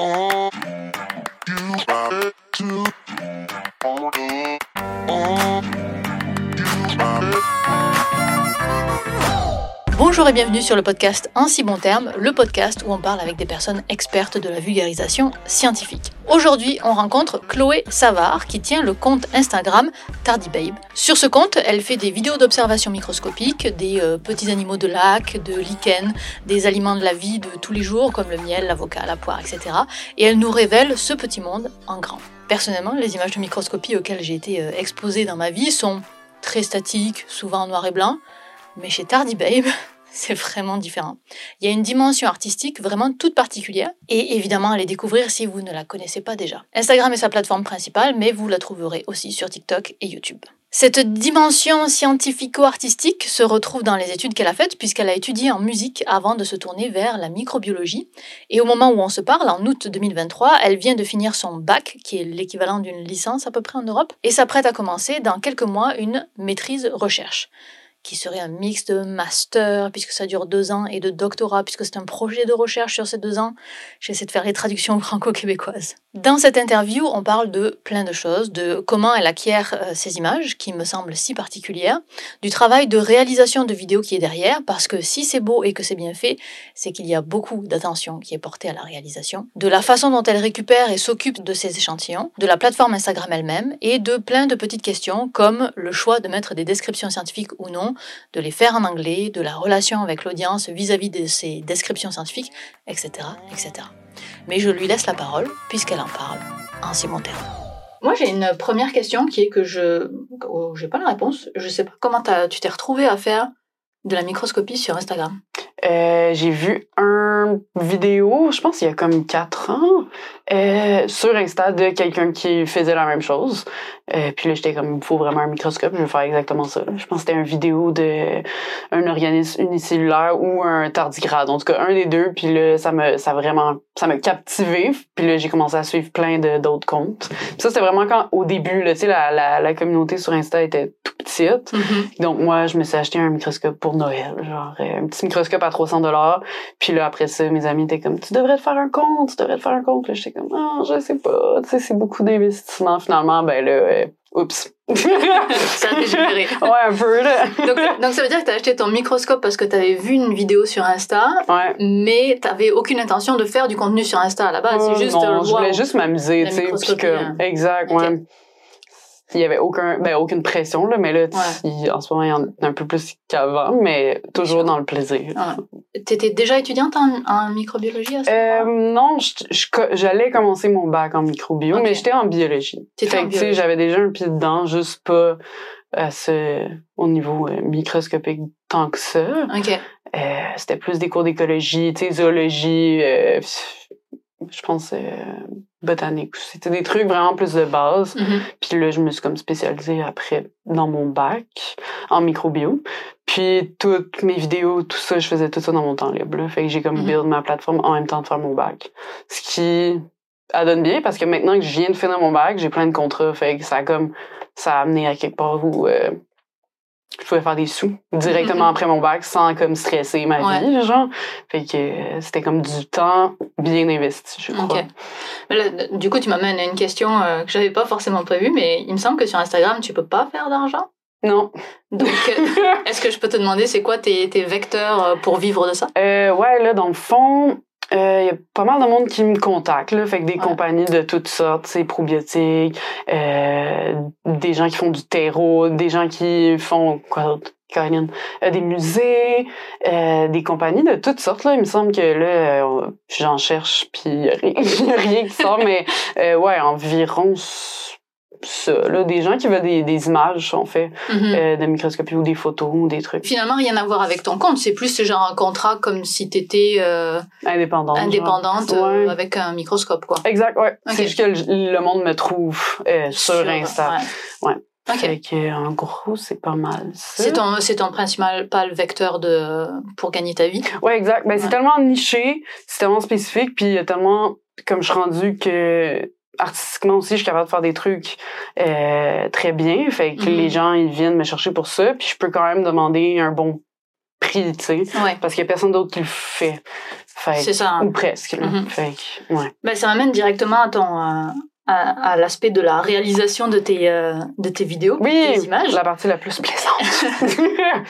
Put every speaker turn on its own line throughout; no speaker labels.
on. You got it too. On Bonjour et bienvenue sur le podcast En si bon terme, le podcast où on parle avec des personnes expertes de la vulgarisation scientifique. Aujourd'hui, on rencontre Chloé Savard qui tient le compte Instagram TardyBabe. Sur ce compte, elle fait des vidéos d'observation microscopique, des euh, petits animaux de lac, de lichen, des aliments de la vie de tous les jours comme le miel, l'avocat, la poire, etc. Et elle nous révèle ce petit monde en grand. Personnellement, les images de microscopie auxquelles j'ai été euh, exposée dans ma vie sont très statiques, souvent en noir et blanc. Mais chez Tardy Babe, c'est vraiment différent. Il y a une dimension artistique vraiment toute particulière et évidemment les découvrir si vous ne la connaissez pas déjà. Instagram est sa plateforme principale, mais vous la trouverez aussi sur TikTok et YouTube. Cette dimension scientifico-artistique se retrouve dans les études qu'elle a faites puisqu'elle a étudié en musique avant de se tourner vers la microbiologie. Et au moment où on se parle, en août 2023, elle vient de finir son bac, qui est l'équivalent d'une licence à peu près en Europe, et s'apprête à commencer dans quelques mois une maîtrise recherche qui serait un mix de master, puisque ça dure deux ans, et de doctorat, puisque c'est un projet de recherche sur ces deux ans. J'essaie de faire les traductions franco-québécoises. Dans cette interview, on parle de plein de choses, de comment elle acquiert euh, ces images, qui me semblent si particulières, du travail de réalisation de vidéos qui est derrière, parce que si c'est beau et que c'est bien fait, c'est qu'il y a beaucoup d'attention qui est portée à la réalisation, de la façon dont elle récupère et s'occupe de ces échantillons, de la plateforme Instagram elle-même, et de plein de petites questions comme le choix de mettre des descriptions scientifiques ou non, de les faire en anglais, de la relation avec l'audience vis-à-vis de ces descriptions scientifiques, etc., etc. Mais je lui laisse la parole puisqu'elle en parle en si bon terme. Moi, j'ai une première question qui est que je, oh, j'ai pas la réponse. Je sais pas comment tu t'es retrouvé à faire de la microscopie sur Instagram?
Euh, j'ai vu un vidéo, je pense il y a comme quatre ans, euh, sur Insta de quelqu'un qui faisait la même chose. Euh, puis là, j'étais comme, il faut vraiment un microscope, je vais faire exactement ça. Je pense que c'était une vidéo de un organisme unicellulaire ou un tardigrade. En tout cas, un des deux. Puis là, ça me, ça vraiment, ça m'a captivé. Puis là, j'ai commencé à suivre plein d'autres comptes. Puis ça, c'était vraiment quand, au début, là, tu sais, la, la, la communauté sur Insta était tout petite.
Mm-hmm.
Donc moi, je me suis acheté un microscope pour Noël, genre un petit microscope à 300 dollars. Puis là, après ça, mes amis étaient comme, tu devrais te faire un compte, tu devrais te faire un compte. Là, j'étais comme, ah, je sais pas, tu sais, c'est beaucoup d'investissement. Finalement, ben là, euh, oups.
ça a dégénéré.
ouais, un peu, là.
donc, donc, ça veut dire que t'as acheté ton microscope parce que t'avais vu une vidéo sur Insta,
ouais.
mais t'avais aucune intention de faire du contenu sur Insta à la base.
Oh,
c'est juste,
non,
euh,
je voulais juste m'amuser, tu sais.
Hein.
exact, ouais. Il y avait aucun, ben, aucune pression, là, mais là, tu-
Ouais.
il- en ce moment, il y en a un peu plus qu'avant, mais toujours dans le plaisir.
Ouais. T'étais déjà étudiante en, en microbiologie à ce
Euh, non, j'allais commencer mon bac en microbio, mais j'étais en biologie. Fait que, j'avais déjà un pied dedans, juste pas à ce, au niveau euh, microscopique tant que ça.
Ok.
Euh, c'était plus des cours d'écologie, zoologie, euh, je pense euh, botanique. C'était des trucs vraiment plus de base.
Mhm.
Puis là, je me suis comme spécialisée après dans mon bac en microbio. Puis toutes mes vidéos, tout ça, je faisais tout ça dans mon temps libre. là. Fait que j'ai comme
Mhm.
build ma plateforme en même temps de faire mon bac. Ce qui elle donne bien parce que maintenant que je viens de finir mon bac, j'ai plein de contrats. Fait que ça a comme ça a amené à quelque part où euh, je pouvais faire des sous directement
Mhm.
après mon bac sans comme stresser ma
Ouais.
vie, genre. Fait que euh, c'était comme du temps bien investi, je crois.
Mais là, du coup, tu m'amènes à une question euh, que j'avais pas forcément prévue, mais il me semble que sur Instagram, tu peux pas faire d'argent?
Non.
Donc, euh, est-ce que je peux te demander, c'est quoi tes, tes vecteurs euh, pour vivre de ça?
Euh, ouais, là, dans le fond, il y a pas mal de monde qui me contacte, là. Fait que des
Ouais.
compagnies de toutes sortes, sais, probiotiques, euh, des gens qui font du terreau, des gens qui font, quoi d'autre? Caroline? Euh, des musées, euh, des compagnies de toutes sortes, là. Il me semble que là, euh, j'en cherche, puis il a rien qui sort, mais euh, ouais, environ ça, là. Des gens qui veulent des, des images, en fait,
Mhm.
euh, de microscopie ou des photos ou des trucs
Finalement, rien à voir avec ton compte. C'est plus genre un contrat comme si t'étais euh,
indépendants. genre.
indépendante euh,
Ouais.
avec un microscope, quoi.
Exact, ouais. C'est juste que le, le monde me trouve euh, sur, Insta.
ouais.
Ouais.
Ok.
Fait que, en gros, c'est pas mal.
C'est ton, c'est ton principal pas le vecteur de, pour gagner ta vie.
Ouais, exact. Ben, c'est tellement niché, c'est tellement spécifique, puis il y a tellement, comme je suis rendue que artistiquement aussi, je suis capable de faire des trucs euh, très bien. Fait que
Mhm.
les gens, ils viennent me chercher pour ça, puis je peux quand même demander un bon pris, tu sais.
Ouais.
Parce qu'il y a personne d'autre qui le fait. Fait que-
C'est ça. hein.
Ou presque.
Mhm.
Fait que, ouais.
Ben, ça m'amène directement à ton euh, à, à l'aspect de la réalisation de tes euh, de tes vidéos,
Oui,
tes images,
la partie la plus plaisante.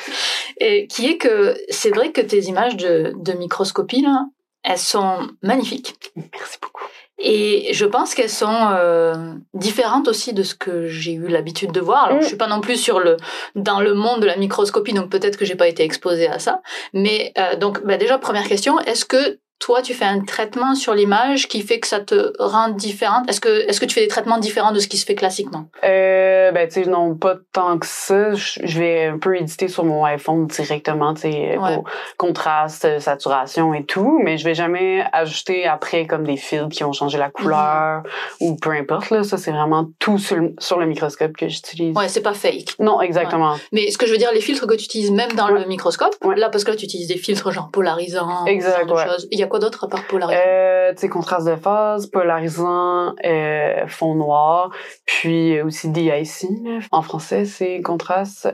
et qui est que c'est vrai que tes images de, de microscopie là, elles sont magnifiques.
Merci beaucoup.
Et je pense qu'elles sont euh, différentes aussi de ce que j'ai eu l'habitude de voir. Alors,
Mm.
je suis pas non plus sur le dans le monde de la microscopie, donc peut-être que j'ai pas été exposée à ça. Mais euh, donc, bah, déjà première question, est-ce que toi tu fais un traitement sur l'image qui fait que ça te rend différente? Est-ce que est-ce que tu fais des traitements différents de ce qui se fait classiquement?
Euh, ben, tu sais, non, pas tant que ça. Je vais un peu éditer sur mon iPhone directement, tu sais,
Ouais.
pour contraste, euh, saturation et tout, mais je vais jamais ajouter après comme des filtres qui vont changer la couleur ou peu importe, là. Ça, c'est vraiment tout sur le, sur le microscope que j'utilise.
Ouais, c'est pas fake.
Non, exactement.
Mais ce que je veux dire, les filtres que tu utilises même dans
Ouais.
le microscope,
Ouais.
là parce que là tu utilises des filtres genre polarisants,
Exact,
ce genre de
ouais.
choses. Il y a quoi d'autre à part polarisant?
Euh, tu sais, contraste de phase, polarisant, euh, fond noir, puis aussi DIC. En français, c'est contraste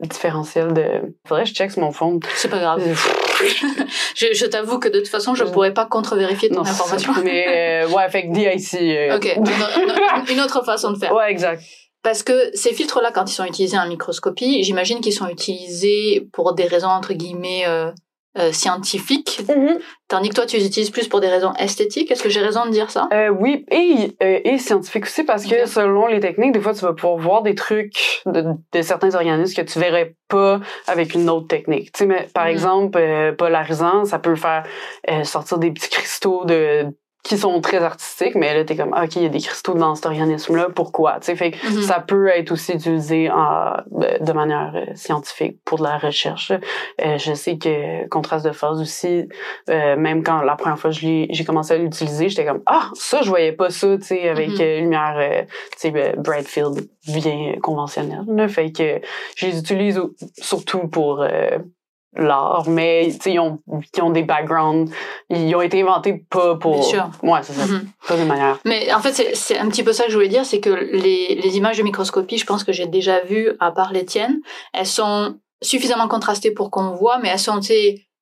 différentiel de... Faudrait que je check sur mon fond.
C'est pas grave.
Euh,
Je, je t'avoue que de toute façon, je
Mm.
pourrais pas contre-vérifier ton
Non,
information.
Mais euh, ouais, fait que DIC. euh,
Ok, une autre façon de faire.
ouais, exact.
Parce que ces filtres-là, quand ils sont utilisés en microscopie, j'imagine qu'ils sont utilisés pour des raisons entre guillemets euh, euh, scientifiques, tandis que toi, tu les utilises plus pour des raisons esthétiques. Est-ce que j'ai raison de dire ça?
Euh, oui, et, euh, et scientifique aussi, parce que selon les techniques, des fois, tu vas pouvoir voir des trucs de, de certains organismes que tu verrais pas avec une autre technique. Tu sais, mais par
Mhm.
exemple, euh, polarisant, ça peut faire sortir des petits cristaux de qui sont très artistiques, mais là, t'es comme, OK, il y a des cristaux dans cet organisme-là, pourquoi? Tu sais, fait que
Mhm.
ça peut être aussi utilisé en, euh, de manière euh, scientifique pour de la recherche. Euh, je sais que contraste de phase aussi, euh, même quand la première fois que j'ai commencé à l'utiliser, j'étais comme ah ça je voyais pas ça, tu sais avec
Mhm.
euh, lumière, euh, tu sais Brightfield bien conventionnelle. Là, fait que je les utilise surtout pour euh, l'art, mais ils ont ils ont des backgrounds, ils ont été inventés pas pour
Bien sûr.
ouais c'est ça,
Mhm.
pas de manière.
Mais en fait, c'est- un petit peu ça que je voulais dire, c'est que les, les images de microscopie, je pense que j'ai déjà vues, à part les tiennes, elles sont suffisamment contrastées pour qu'on voit, mais elles sont, tu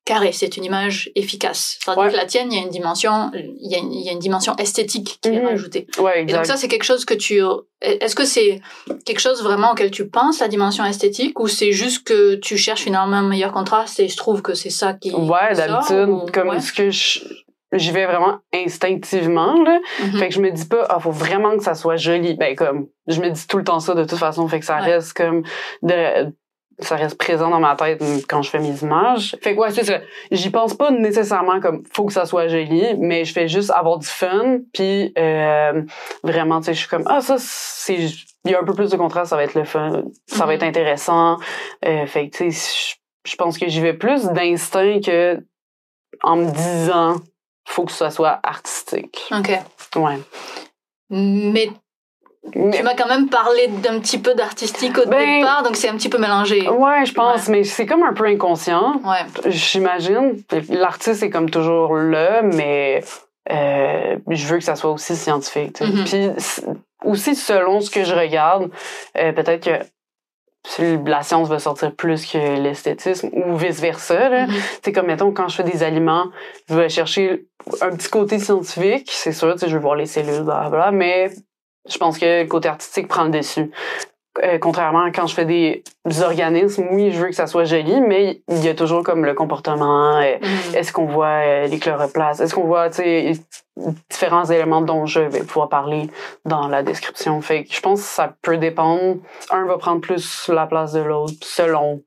carrées. C'est une image efficace. Tandis
Ouais.
que la tienne, il y a une dimension, il y a une, il y a une dimension esthétique qui est
Mhm.
rajoutée.
Ouais
Et donc
exact.
ça, c'est quelque chose que tu... Est-ce que c'est quelque chose vraiment auquel tu penses, la dimension esthétique, ou c'est juste que tu cherches finalement un meilleur contraste et se trouve que c'est ça qui...
ouais d'habitude
ou-
comme
ouais.
ce que je j'y vais vraiment instinctivement là
Mhm.
Fait que je me dis pas, ah, faut vraiment que ça soit joli. Ben, comme, je me dis tout le temps ça de toute façon. Fait que ça
Ouais.
reste comme de, ça reste présent dans ma tête quand je fais mes images. Fait que ouais, c'est ça. J'y pense pas nécessairement comme, faut que ça soit joli, mais je fais juste avoir du fun. Puis, euh, vraiment, tu sais, je suis comme, ah, ça, c'est, il y a un peu plus de contraste, ça va être le fun. Ça va
Mhm.
être intéressant. Euh, fait que, tu sais, je- pense que j'y vais plus d'instinct que en me disant, faut que ça soit artistique.
Ok.
Ouais.
Mais- Tu m'as quand même parlé d'un petit peu d'artistique au
Ben-
départ, donc c'est un petit peu mélangé.
Ouais, je pense, mais c'est comme un peu inconscient,
Ouais.
j'imagine. L'artiste est comme toujours là, mais euh, je veux que ça soit aussi scientifique.
Mhm.
Puis aussi selon ce que je regarde, euh, peut-être que la science va sortir plus que l'esthétisme ou vice versa. Là.
Mhm.
C'est comme mettons quand je fais des aliments, je vais chercher un petit côté scientifique, c'est sûr, je veux voir les cellules, blablabla, mais je pense que le côté artistique prend le dessus. Euh, contrairement à quand je fais des organismes, oui, je veux que ça soit joli, mais il y a toujours comme le comportement. euh,
Mhm.
Est-ce qu'on voit euh, les chloroplastes? Est-ce qu'on voit, tu sais, différents éléments dont je vais pouvoir parler dans la description? Fait que je pense que ça peut dépendre. Un va prendre plus la place de l'autre selon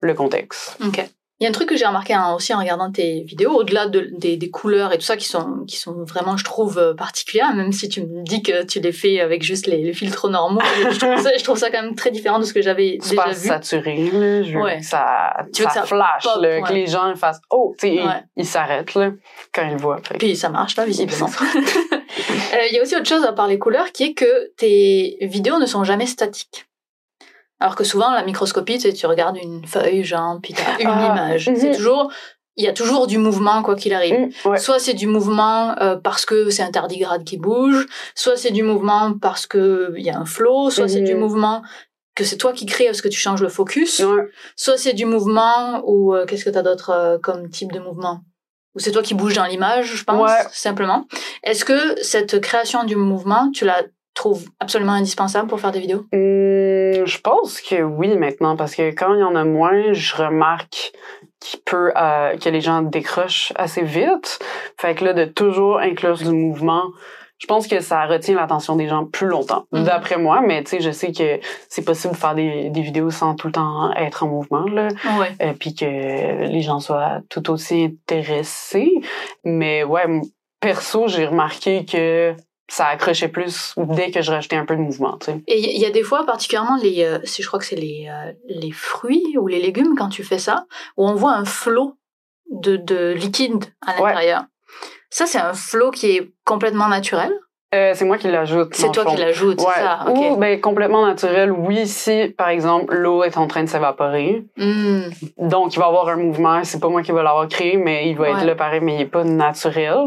le contexte.
Ok. Il y a un truc que j'ai remarqué hein, aussi en regardant tes vidéos, au-delà de, des, des couleurs et tout ça qui sont, qui sont vraiment, je trouve, euh, particulières, même si tu me dis que tu les fais avec juste les, les filtres normaux, je trouve, ça, je trouve ça quand même très différent de ce que j'avais déjà
pas
vu.
saturé, là. Je veux
Ouais.
que ça,
Tu veux
ça,
que ça
flash,
pop,
là,
ouais.
que les gens fassent « Oh! »
Ouais.
ils s'arrêtent, là, quand ils le voient. Que-
Puis ça marche, là, visiblement. Euh, Il y a aussi autre chose à part les couleurs, qui est que tes vidéos ne sont jamais statiques. Alors que souvent, la microscopie, tu sais, tu regardes une feuille, genre, puis t'as une
Ah,
image. C'est toujours, il y a toujours du mouvement, quoi qu'il arrive.
Mm, ouais.
Soit c'est du mouvement euh, parce que c'est un tardigrade qui bouge, soit c'est du mouvement parce que il y a un flot, soit c'est du mouvement que c'est toi qui crée parce que tu changes le focus.
Ouais.
Soit c'est du mouvement ou euh, qu'est-ce que tu as d'autre euh, comme type de mouvement? Ou c'est toi qui bouges dans l'image, je pense,
Ouais.
simplement. Est-ce que cette création du mouvement, tu la trouves absolument indispensable pour faire des vidéos?
Hum, je pense que oui maintenant parce que quand il y en a moins, je remarque qu'il peut euh, que les gens décrochent assez vite. Fait que là de toujours inclure du mouvement, je pense que ça retient l'attention des gens plus longtemps.
Mhm.
D'après moi, mais tu sais, je sais que c'est possible de faire des, des vidéos sans tout le temps être en mouvement là,
Ouais.
euh, puis que les gens soient tout aussi intéressés. Mais ouais, perso, j'ai remarqué que ça accrochait plus dès que je rajoutais un peu de mouvement, tu sais.
Et il y- a des fois, particulièrement les, euh, je crois que c'est les, euh, les fruits ou les légumes quand tu fais ça, où on voit un flot de, de liquide à
Ouais.
l'intérieur. Ça, c'est un flot qui est complètement naturel.
Euh, c'est moi qui l'ajoute.
C'est toi
fond.
qui l'ajoutes,
Ouais.
c'est ça.
Ou ben, complètement naturel, oui, si par exemple l'eau est en train de s'évaporer.
Hmm.
Donc il va y avoir un mouvement, c'est pas moi qui va l'avoir créé, mais il va être là pareil, mais il est pas naturel.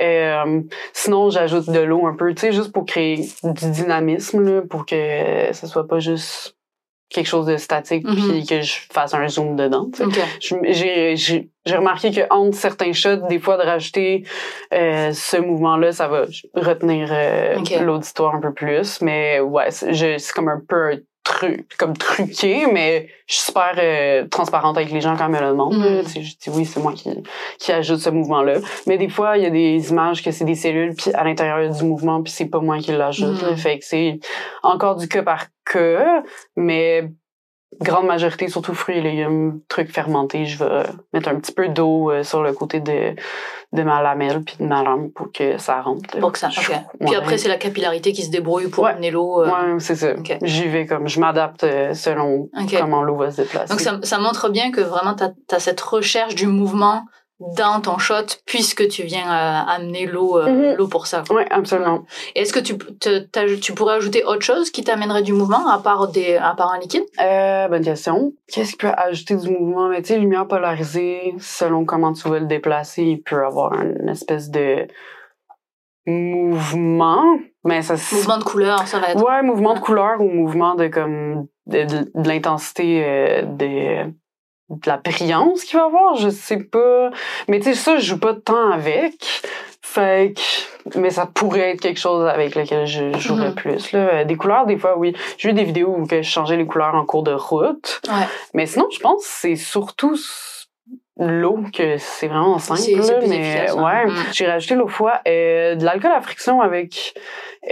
Euh, sinon, j'ajoute de l'eau un peu, tu sais, juste pour créer du dynamisme, là, pour que ça soit pas juste quelque chose de statique
Mhm.
puis que je fasse un zoom dedans. J'ai remarqué que entre certains shots, des fois de rajouter euh, ce mouvement-là, ça va retenir euh, l'auditoire un peu plus. Mais ouais, c'est comme un peu truc, comme truqué, mais je suis super euh, transparente avec les gens quand ils me le demandent. là.
Mm.
Tu sais, Je dis oui, c'est moi qui, qui ajoute ce mouvement-là. Mais des fois, il y a des images que c'est des cellules, puis à l'intérieur, du mouvement, puis c'est pas moi qui l'ajoute.
Mm.
là. Fait que c'est encore du cas par cas, mais grande majorité, surtout fruits et légumes, trucs fermentés, je vais mettre un petit peu d'eau euh, sur le côté de, de ma lamelle puis de ma lampe pour que ça rentre. là.
Pour que ça.
Je-
ok.
ouais.
Puis après, c'est la capillarité qui se débrouille pour
Ouais.
amener l'eau. euh,
Ouais, c'est ça.
Ok.
J'y vais comme, je m'adapte euh, selon comment l'eau va se déplacer.
Donc ça, ça montre bien que vraiment tu as, cette recherche du mouvement dans ton shot puisque tu viens euh, amener l'eau euh,
Mhm.
l'eau pour ça.
Oui, absolument.
Est-ce que tu, te- tu pourrais ajouter autre chose qui t'amènerait du mouvement à part, des, à part un liquide?
Euh, bonne question. Qu'est-ce qui peut ajouter du mouvement? Mais tu sais, lumière polarisée, selon comment tu veux le déplacer, il peut avoir une espèce de mouvement. Mais ça
Mouvement de couleur, ça va être.
Ouais, mouvement de couleur ou mouvement de comme de, de, de l'intensité euh, de, la brillance qu'il va avoir, je sais pas. Mais tu sais, ça, je joue pas de temps avec. Fait que, mais ça pourrait être quelque chose avec lequel je jouerais
Mhm.
plus. Là. Euh, Des couleurs, des fois, oui. J'ai vu des vidéos où je changeais les couleurs en cours de route.
Ouais.
Mais sinon, je pense que c'est surtout l'eau que c'est vraiment simple. Là, mais
efficace, ouais.
ouais,
Mm.
j'ai rajouté l'autre fois euh, de l'alcool à friction avec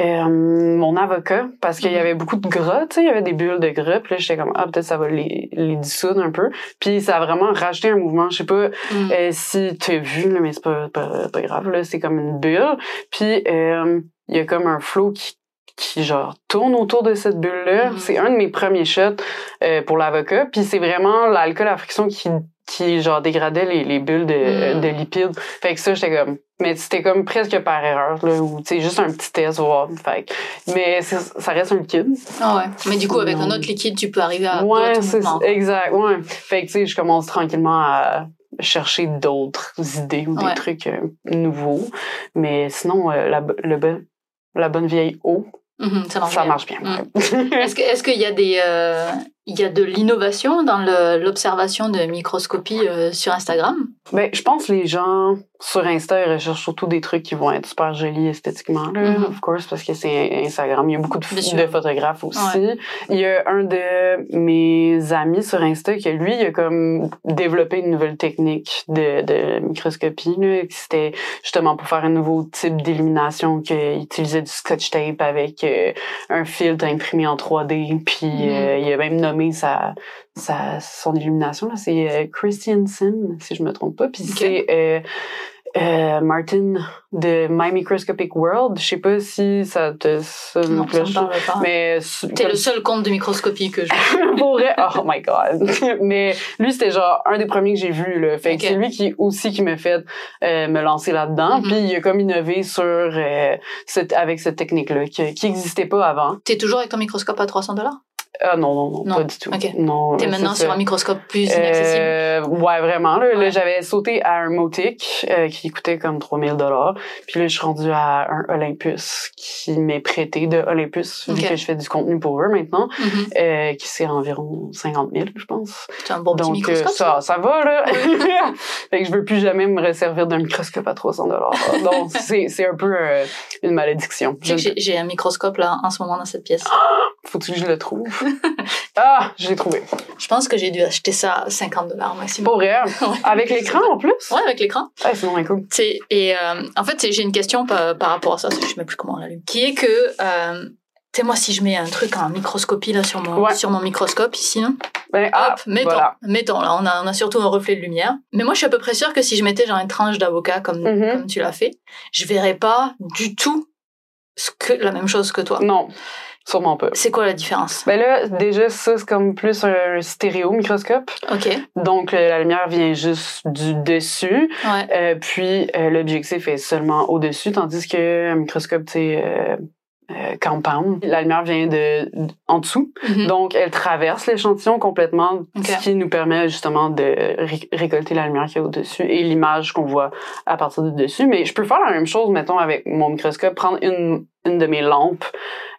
euh, mon avocat parce qu'il y
Mhm.
avait beaucoup de gras, tu sais, il y avait des bulles de gras. Puis là, j'étais comme ah peut-être ça va les, les dissoudre un peu. Puis ça a vraiment rajouté un mouvement. Je sais pas
Mm.
euh, si tu as vu là, mais c'est pas, pas pas grave là. C'est comme une bulle. Puis euh, il y a comme un flot qui qui genre tourne autour de cette bulle là. C'est un de mes premiers shots euh, pour l'avocat. Puis c'est vraiment l'alcool à friction qui qui genre dégradait les, les bulles de,
Mhm.
de lipides. Fait que ça j'étais comme mais c'était comme presque par erreur là ou tu sais juste un petit test voir. Fait que- mais ça reste un liquide.
Ah ouais. Mais du coup, avec un
Non.
autre liquide, tu peux arriver à
ouais, c'est exact. Ouais. Fait que tu sais je commence tranquillement à chercher d'autres idées ou
Ouais.
des trucs euh, nouveaux. Mais sinon euh, la le la bonne vieille eau,
Mhm, ça marche
ça
bien.
marche bien.
Mm. Est-ce que est-ce qu'il y a des euh, il y a de l'innovation dans l'observation de microscopie euh, sur Instagram?
Ben, je pense les gens sur Insta ils recherchent surtout des trucs qui vont être super jolis esthétiquement, là,
Mhm.
of course, parce que c'est Instagram. Il y a beaucoup de,
sûr.
de photographes aussi. Il y a un de mes amis sur Insta qui, lui, il a comme développé une nouvelle technique de, de microscopie, là. C'était justement pour faire un nouveau type d'illumination qu'il utilisait du scotch tape avec euh, un filtre imprimé en 3D. Puis
Mhm.
euh, il a même nommé sa, sa, son illumination, là. C'est euh, Christiansen, si je me trompe pas. Puis c'est euh, euh, Martin de My Microscopic World. Je sais pas si ça te sonne
Non, ça parle pas.
mais
T'es le seul compte de microscopie que je.
pour vrai, oh my god. mais lui c'était genre un des premiers que j'ai vu là. Fait
Ok.
que c'est lui qui aussi qui m'a fait euh, me lancer là-dedans.
Mhm.
Puis il a comme innové sur euh, cette avec cette technique là qui qui existait pas avant.
T'es toujours avec ton microscope à 300 dollars?
Ah non, non, non,
Non.
pas du tout.
Ok.
Non,
T'es maintenant sur un microscope plus inaccessible?
Euh, ouais, vraiment. Là, Là, j'avais sauté à un Motic euh, qui coûtait comme 3000 dollars. Puis là, je suis rendue à un Olympus qui m'est prêté de Olympus, vu que je fais du contenu pour eux maintenant,
Mhm.
euh, qui c'est environ 50 000, je pense.
C'est un bon petit
Donc, euh,
microscope.
ça, ça va, là. fait que je veux plus jamais me resservir d'un microscope à 300 dollars. Donc, c'est c'est un peu euh, une malédiction.
J'ai- j'ai un microscope là en ce moment dans cette pièce.
Faut-tu que je le trouve? ah, je l'ai trouvé.
Je pense que j'ai dû acheter ça à 50 dollars maximum.
Pour réel.
Ouais.
Avec l'écran, en plus?
Ouais, avec l'écran.
Ouais, c'est vraiment cool.
Et euh, en fait, j'ai une question par, par rapport à ça, je sais même plus comment on l'allume, qui est que, euh, tu sais, moi, si je mets un truc en microscopie là sur mon,
Ouais.
sur mon microscope ici, là,
Ben, ah,
hop, mettons,
voilà.
mettons, là, on a, on a surtout un reflet de lumière. Mais moi, je suis à peu près sûre que si je mettais genre une tranche d'avocat comme,
Mhm.
comme tu l'as fait, je verrais pas du tout ce que, la même chose que toi.
Non, sûrement pas.
C'est quoi la différence?
Ben là, déjà, ça, c'est comme plus un stéréo microscope.
Ok,
Donc, euh, la lumière vient juste du dessus.
ouais.
Euh, puis, euh, l'objectif est seulement au-dessus, tandis que un microscope, tu sais, euh, euh, compound, la lumière vient de, en dessous.
Mhm.
Donc, elle traverse l'échantillon complètement, ce qui nous permet justement de ré- récolter la lumière qu'il y a au-dessus et l'image qu'on voit à partir du dessus. Mais je peux faire la même chose, mettons, avec mon microscope, prendre une, une de mes lampes,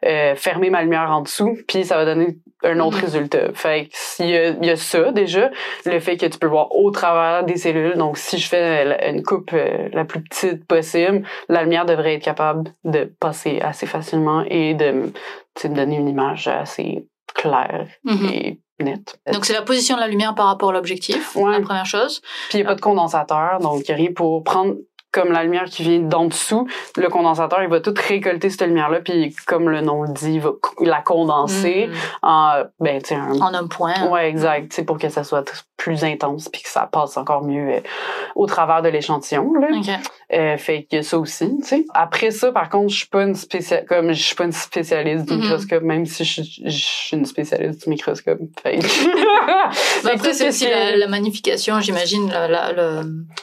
euh, fermer ma lumière en dessous, puis ça va donner un autre
Mhm.
résultat. Fait que s'il y a, il y a ça déjà, le fait que tu peux voir au travers des cellules. Donc, si je fais une coupe euh, la plus petite possible, la lumière devrait être capable de passer assez facilement et de me donner une image assez claire
Mhm.
et nette.
Donc, c'est la position de la lumière par rapport à l'objectif,
Ouais.
la première chose.
Puis il n'y a pas de condensateur, donc il n'y a rien pour prendre comme la lumière qui vient d'en dessous. Le condensateur, il va tout récolter cette lumière-là, puis comme le nom le dit, il va la condenser
Mhm.
en, ben, un
En un point.
Ouais, exact. C'est pour que ça soit plus intense puis que ça passe encore mieux euh, au travers de l'échantillon. Là.
Ok.
Euh, fait a ça aussi, tu sais. Après ça, par contre, je suis pas une spécial comme je suis pas une spécialiste du
Mhm.
microscope, même si je, suis une spécialiste du microscope. Fait que- que
après, c'est
ce
aussi la, la magnification, j'imagine, la, la- le-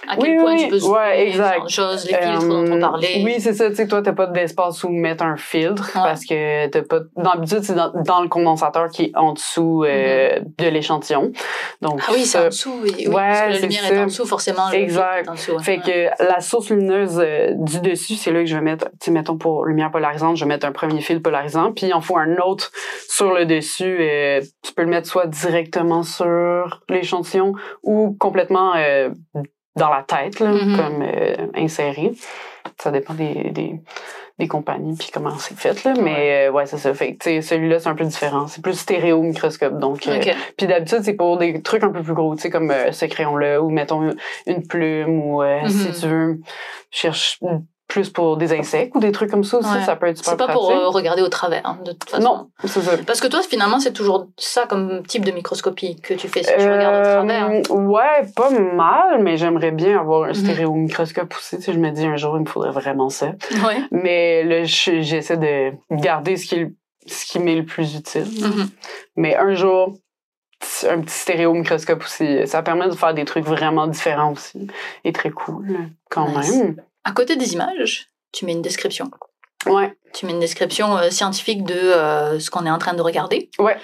à quel
Oui,
point
oui,
tu peux
ouais, exact.
Genre de choses, les filtres dont on
Euh,
parlait.
Oui, c'est ça. Tu sais, toi, t'as pas d'espace où mettre un filtre parce que t'as pas. D'habitude, c'est dans, dans le condensateur qui est en dessous euh, de l'échantillon. Donc,
Ah oui, c'est en dessous. Oui, oui,
Ouais,
parce que la lumière
ça.
est en dessous, forcément.
Exact.
filtre est en dessous, ouais.
Fait que la source lumineuse euh, du dessus, c'est là que je vais mettre, tu sais, mettons pour lumière polarisante, je vais mettre un premier fil polarisant, puis il en faut un autre sur le dessus. euh, tu peux le mettre soit directement sur l'échantillon ou complètement euh, dans la tête, là,
Mhm.
comme euh, inséré. Ça dépend des, des, des compagnies puis comment c'est fait là mais euh, ouais c'est ça. Fait tu sais celui-là c'est un peu différent. C'est plus stéréo microscope donc euh, puis d'habitude, c'est pour des trucs un peu plus gros, tu sais, comme euh, ce crayon-là, ou mettons une, plume, ou euh, si tu veux, cherche plus pour des insectes ou des trucs comme ça aussi,
Ouais.
ça peut être super
C'est pas pour euh, regarder au travers, hein, de toute façon.
Non, c'est ça.
Parce que toi, finalement, c'est toujours ça comme type de microscopie que tu fais si tu regardes au travers.
Euh, ouais, pas mal, mais j'aimerais bien avoir un
Mhm.
stéréo microscope aussi. Tu sais, je me dis un jour, il me faudrait vraiment ça.
Ouais.
Mais là, je- j'essaie de garder ce qui, est ce qui m'est le plus utile.
Mhm.
Mais un jour, un petit stéréo microscope aussi, ça permet de faire des trucs vraiment différents aussi. Et très cool, quand
Nice.
même.
À côté des images, tu mets une description.
Ouais.
Tu mets une description euh, scientifique de euh, ce qu'on est en train de regarder.
Ouais.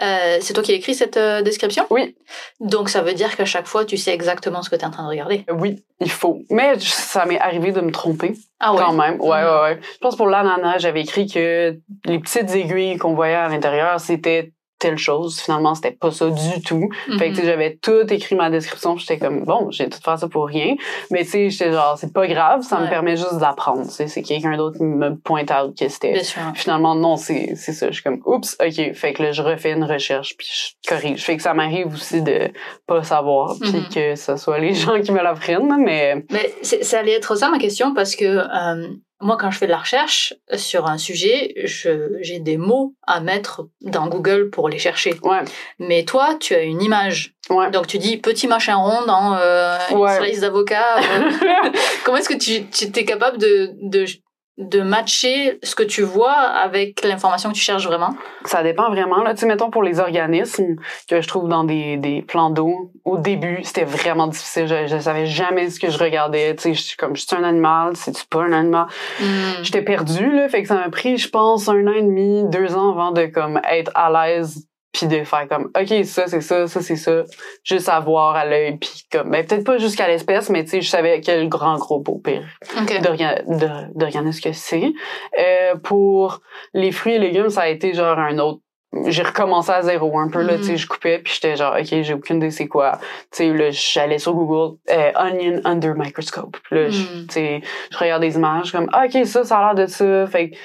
Euh, c'est toi qui as écrit cette description?
Oui.
Donc ça veut dire qu'à chaque fois, tu sais exactement ce que tu es en train de regarder.
Oui, il faut. Mais ça m'est arrivé de me tromper,
Ah ouais?
quand même. Ouais,
Mhm.
ouais, ouais. Je pense pour l'ananas, j'avais écrit que les petites aiguilles qu'on voyait à l'intérieur, c'était telle chose. Finalement, c'était pas ça du tout. Fait que,
Mhm.
j'avais tout écrit ma description. J'étais comme, bon, j'ai tout fait ça pour rien. Mais, tu sais, j'étais genre, c'est pas grave, ça
Ouais.
me permet juste d'apprendre. C'est quelqu'un d'autre qui me pointe out que c'était. Finalement, non, c'est c'est ça. Je suis comme, oups, OK. Fait que là, je refais une recherche, puis je corrige. Fait que ça m'arrive aussi de pas savoir, puis
Mhm.
que ce soit les gens qui me l'apprennent, mais...
Mais ça allait être ça ma question parce que euh, moi, quand je fais de la recherche sur un sujet, je- j'ai des mots à mettre dans Google pour les chercher.
Ouais,
Mais toi, tu as une image.
ouais.
Donc tu dis petit machin rond dans euh, une
Ouais.
slice d'avocat. euh. Comment est-ce que tu, tu es capable de, de, de matcher ce que tu vois avec l'information que tu cherches vraiment?
Ça dépend vraiment. Là, tu sais, mettons pour les organismes que je trouve dans des, des plans d'eau, au début, c'était vraiment difficile. Je, je savais jamais ce que je regardais. Tu sais, je suis comme, je suis un animal, c'est-tu pas un animal?
Hmm.
J'étais perdue, là. Fait que ça m'a pris, je pense, un an et demi, deux ans avant de, comme, être à l'aise puis de faire comme ok ça c'est ça ça c'est ça juste à voir à l'œil puis comme ben peut-être pas jusqu'à l'espèce mais tu sais je savais quel grand gros beau pire
Ok.
de rien de, de regarder ce que c'est euh, pour les fruits et légumes ça a été genre un autre j'ai recommencé à zéro un peu là tu sais je coupais puis j'étais genre ok j'ai aucune idée c'est quoi tu sais là j'allais sur Google euh, onion under microscope là je-
Mhm.
tu sais je regarde des images comme ah, ok ça ça a l'air de ça fait que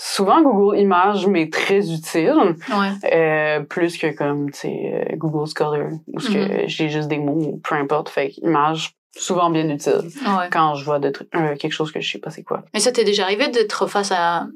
souvent Google Images m'est très utile
Ouais.
euh, plus que comme tu sais euh, Google Scholar où ce que j'ai juste des mots peu importe fait que image souvent bien utile
Ouais.
quand je vois de euh, quelque chose que je sais pas c'est quoi
Mais ça t'est déjà arrivé d'être face à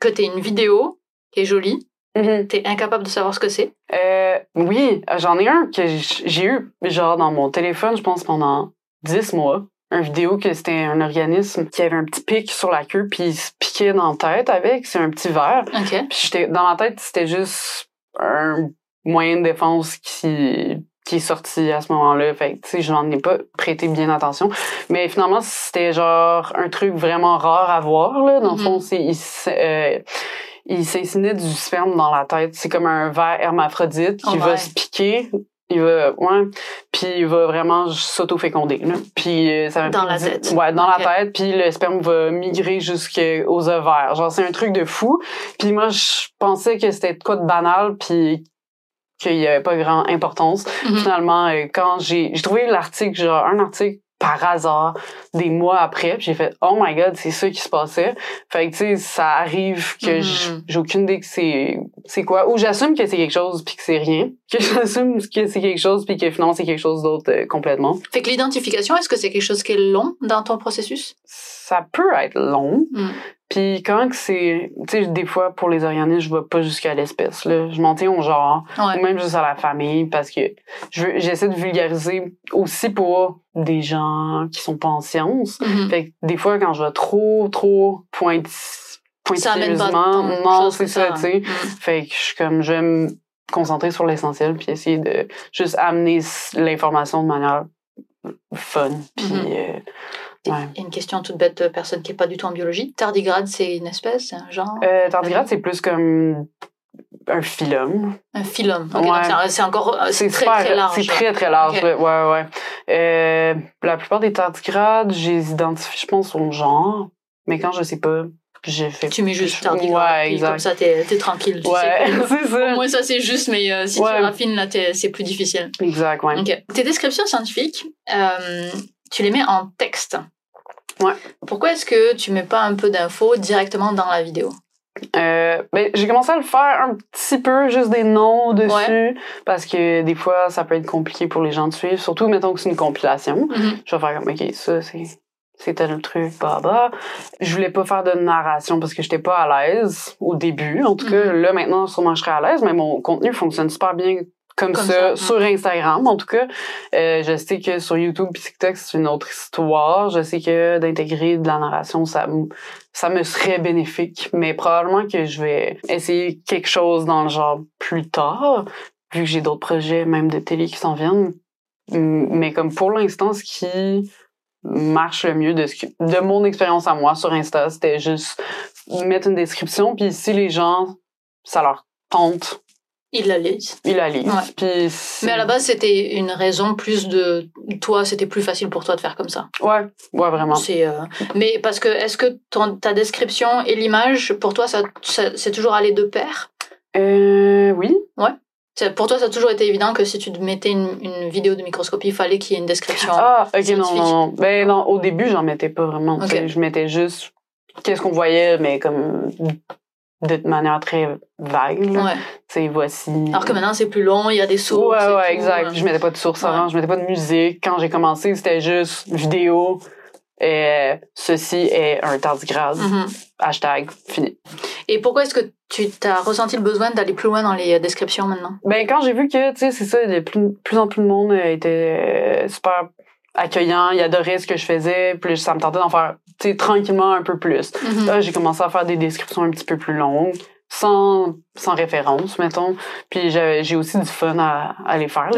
que t'aies une vidéo qui est jolie, t'es incapable de savoir ce que c'est?
Euh, oui, j'en ai un que j'ai eu, genre, dans mon téléphone, je pense, pendant 10 mois. Un vidéo que c'était un organisme qui avait un petit pic sur la queue, puis il se piquait dans la tête avec, c'est un petit verre.
Ok.
Puis j'étais, dans ma tête, c'était juste un moyen de défense qui, qui est sorti à ce moment-là. Fait que, tu sais, je n'en ai pas prêté bien attention. Mais finalement, c'était genre un truc vraiment rare à voir, là. Dans le
Mhm.
fond, c'est, il, euh, il du sperme dans la tête. C'est comme un verre hermaphrodite qui
Oh,
va
ouais.
se piquer. Il va, ouais, puis il va vraiment s'auto-féconder. Puis euh, ça
Dans la tête.
Ouais, dans la tête, puis le sperme va migrer jusqu'aux ovaires. Genre, c'est un truc de fou. Puis moi, je pensais que c'était de quoi de banal, puis qu'il y avait pas grand importance.
Mhm.
Finalement, euh, quand j'ai trouvé l'article, genre un article par hasard, des mois après, puis j'ai fait « Oh my God, c'est ça qui se passait ». Fait que, tu sais, ça arrive que
Mhm.
j- j'ai aucune idée que c'est c'est quoi. Ou j'assume que c'est quelque chose, puis que c'est rien. Que j'assume que c'est quelque chose, puis que finalement, c'est quelque chose d'autre euh, complètement.
Fait que l'identification, est-ce que c'est quelque chose qui est long dans ton processus?
Ça peut être long,
Mm.
Puis quand que c'est, tu sais, des fois pour les organismes, je vais pas jusqu'à l'espèce là, je m'en tiens au genre,
Ouais.
ou même juste à la famille parce que je j'essaie de vulgariser aussi pour des gens qui sont pas en sciences.
Mhm.
Fait que des fois quand je vais trop trop pointi,
Ça amène pas
pointilleusement, non, c'est ça, tu sais.
Mm.
Fait que je suis comme je vais me concentrer sur l'essentiel puis essayer de juste amener l'information de manière fun puis
Mhm.
euh, ouais.
Une question toute bête de personne qui est pas du tout en biologie. Tardigrade, c'est une espèce, c'est un genre?
Euh, tardigrade, c'est plus comme un phylum.
Un phylum. Ok,
Ouais.
donc c'est- encore euh, c'est très très large.
C'est très, très large.
Ok.
là. Ouais, ouais. Euh, la plupart des tardigrades, je les identifie, je pense, au genre. Mais quand je sais pas, j'ai fait.
Tu mets juste tardigrade.
Ouais, exact.
Comme ça, t'es t'es tranquille. tu
Ouais, c'est
Au
ça.
moins, ça, c'est juste, mais euh, si
Ouais.
tu raffines, là, t'es- c'est plus difficile.
Exact, ouais.
Tes descriptions scientifiques, euh, tu les mets en texte.
Ouais.
Pourquoi est-ce que tu mets pas un peu d'infos directement dans la vidéo?
Euh, ben, j'ai commencé à le faire un petit peu, juste des noms dessus, parce que des fois, ça peut être compliqué pour les gens de suivre, surtout, mettons que c'est une compilation.
Mhm.
Je vais faire comme, OK, ça, c'est, c'est tel truc, bah. Je voulais pas faire de narration parce que j'étais pas à l'aise au début. En tout cas,
Mhm.
là, maintenant, sûrement, je serais à l'aise, mais mon contenu fonctionne super bien comme,
Comme
ça,
ça,
sur Instagram, en tout cas. Euh, je sais que sur YouTube et TikTok, c'est une autre histoire. Je sais que d'intégrer de la narration, ça, me- ça me serait bénéfique, mais probablement que je vais essayer quelque chose dans le genre plus tard, vu que j'ai d'autres projets, même de télé qui s'en viennent. Mais comme pour l'instant, ce qui marche le mieux de, ce que- de mon expérience à moi sur Insta, c'était juste mettre une description, puis si les gens, ça leur tente,
Ils la lisent.
ils la.
Ouais.
Si-
Mais à la base, c'était une raison plus de toi, c'était plus facile pour toi de faire comme ça.
Ouais, ouais, vraiment.
C'est, euh, Mais parce que, est-ce que ton, ta description et l'image, pour toi, ça, ça- c'est toujours allé de pair?
Euh, oui.
C'est- Pour toi, ça a toujours été évident que si tu mettais une, une vidéo de microscopie, il fallait qu'il y ait une description.
Ah, ok, non, non, non. Ben, non, au début, j'en mettais pas vraiment.
Ok.
tu sais, Je mettais juste qu'est-ce qu'on voyait, mais comme de manière très vague.
Ouais.
Tu voici.
Alors que maintenant, c'est plus long, il y a des sources.
Ouais, ouais, exact.
euh.
Je mettais pas de source
Ouais.
avant, je mettais pas de musique. Quand j'ai commencé, c'était juste vidéo. Et ceci est un tardigrade.
Mhm.
Hashtag fini.
Et pourquoi est-ce que tu as ressenti le besoin d'aller plus loin dans les euh, descriptions maintenant?
Ben, quand j'ai vu que, tu sais, c'est ça, de plus, plus en plus de monde euh, était super accueillant, il adorait ce que je faisais, puis ça me tentait d'en faire, tranquillement un peu plus. Là, j'ai commencé à faire des descriptions un petit peu plus longues, sans, sans référence, mettons. Puis j'ai j'ai aussi du fun à, à les faire.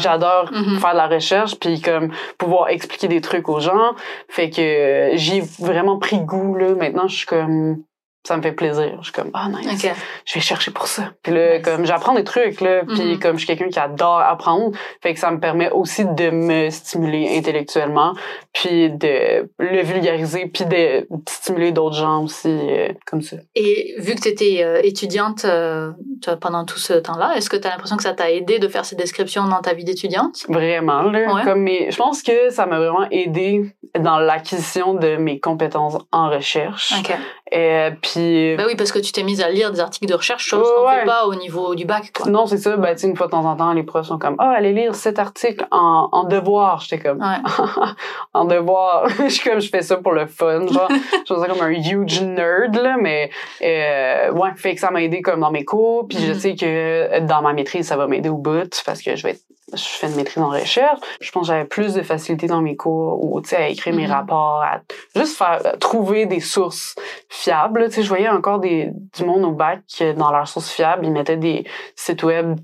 J'adore
Mhm.
faire de la recherche, puis comme pouvoir expliquer des trucs aux gens. Fait que euh, j'ai vraiment pris goût, là. Maintenant, je suis comme... ça me fait plaisir. Je suis comme, ah, nice.
Ok.
Je vais chercher pour ça. Puis là,
Nice.
comme, j'apprends des trucs, là. Puis
Mhm.
comme je suis quelqu'un qui adore apprendre, fait que ça me permet aussi de me stimuler intellectuellement, puis de le vulgariser, puis de stimuler d'autres gens aussi, euh, comme ça.
Et vu que tu étais étudiante euh, tu vois, pendant tout ce temps-là, est-ce que tu as l'impression que ça t'a aidé de faire ces descriptions dans ta vie d'étudiante?
Vraiment, là.
Ouais.
Comme je pense que ça m'a vraiment aidé dans l'acquisition de mes compétences en recherche.
Ok.
Et puis,
Ben oui, parce que tu t'es mise à lire des articles de recherche, chose qu'on
Ouais.
fait pas au niveau du bac, quoi.
non, c'est ça. Tu sais, une fois de temps en temps, les profs sont comme, ah, allez lire cet article en, en devoir. J'étais comme,
Ouais.
en devoir. je suis comme, je fais ça pour le fun. Genre, je fais ça comme un huge nerd, là. Mais, euh, ouais, fait que ça m'a aidé comme dans mes cours. Puis je
Mhm.
sais que dans ma maîtrise, ça va m'aider au bout parce que je vais être je fais une maîtrise en recherche. Je pense que j'avais plus de facilité dans mes cours ou, tu sais, à écrire mes
Mhm.
rapports, à juste faire, trouver des sources fiables. Tu sais, je voyais encore des, du monde au bac que dans leurs sources fiables, ils mettaient des sites web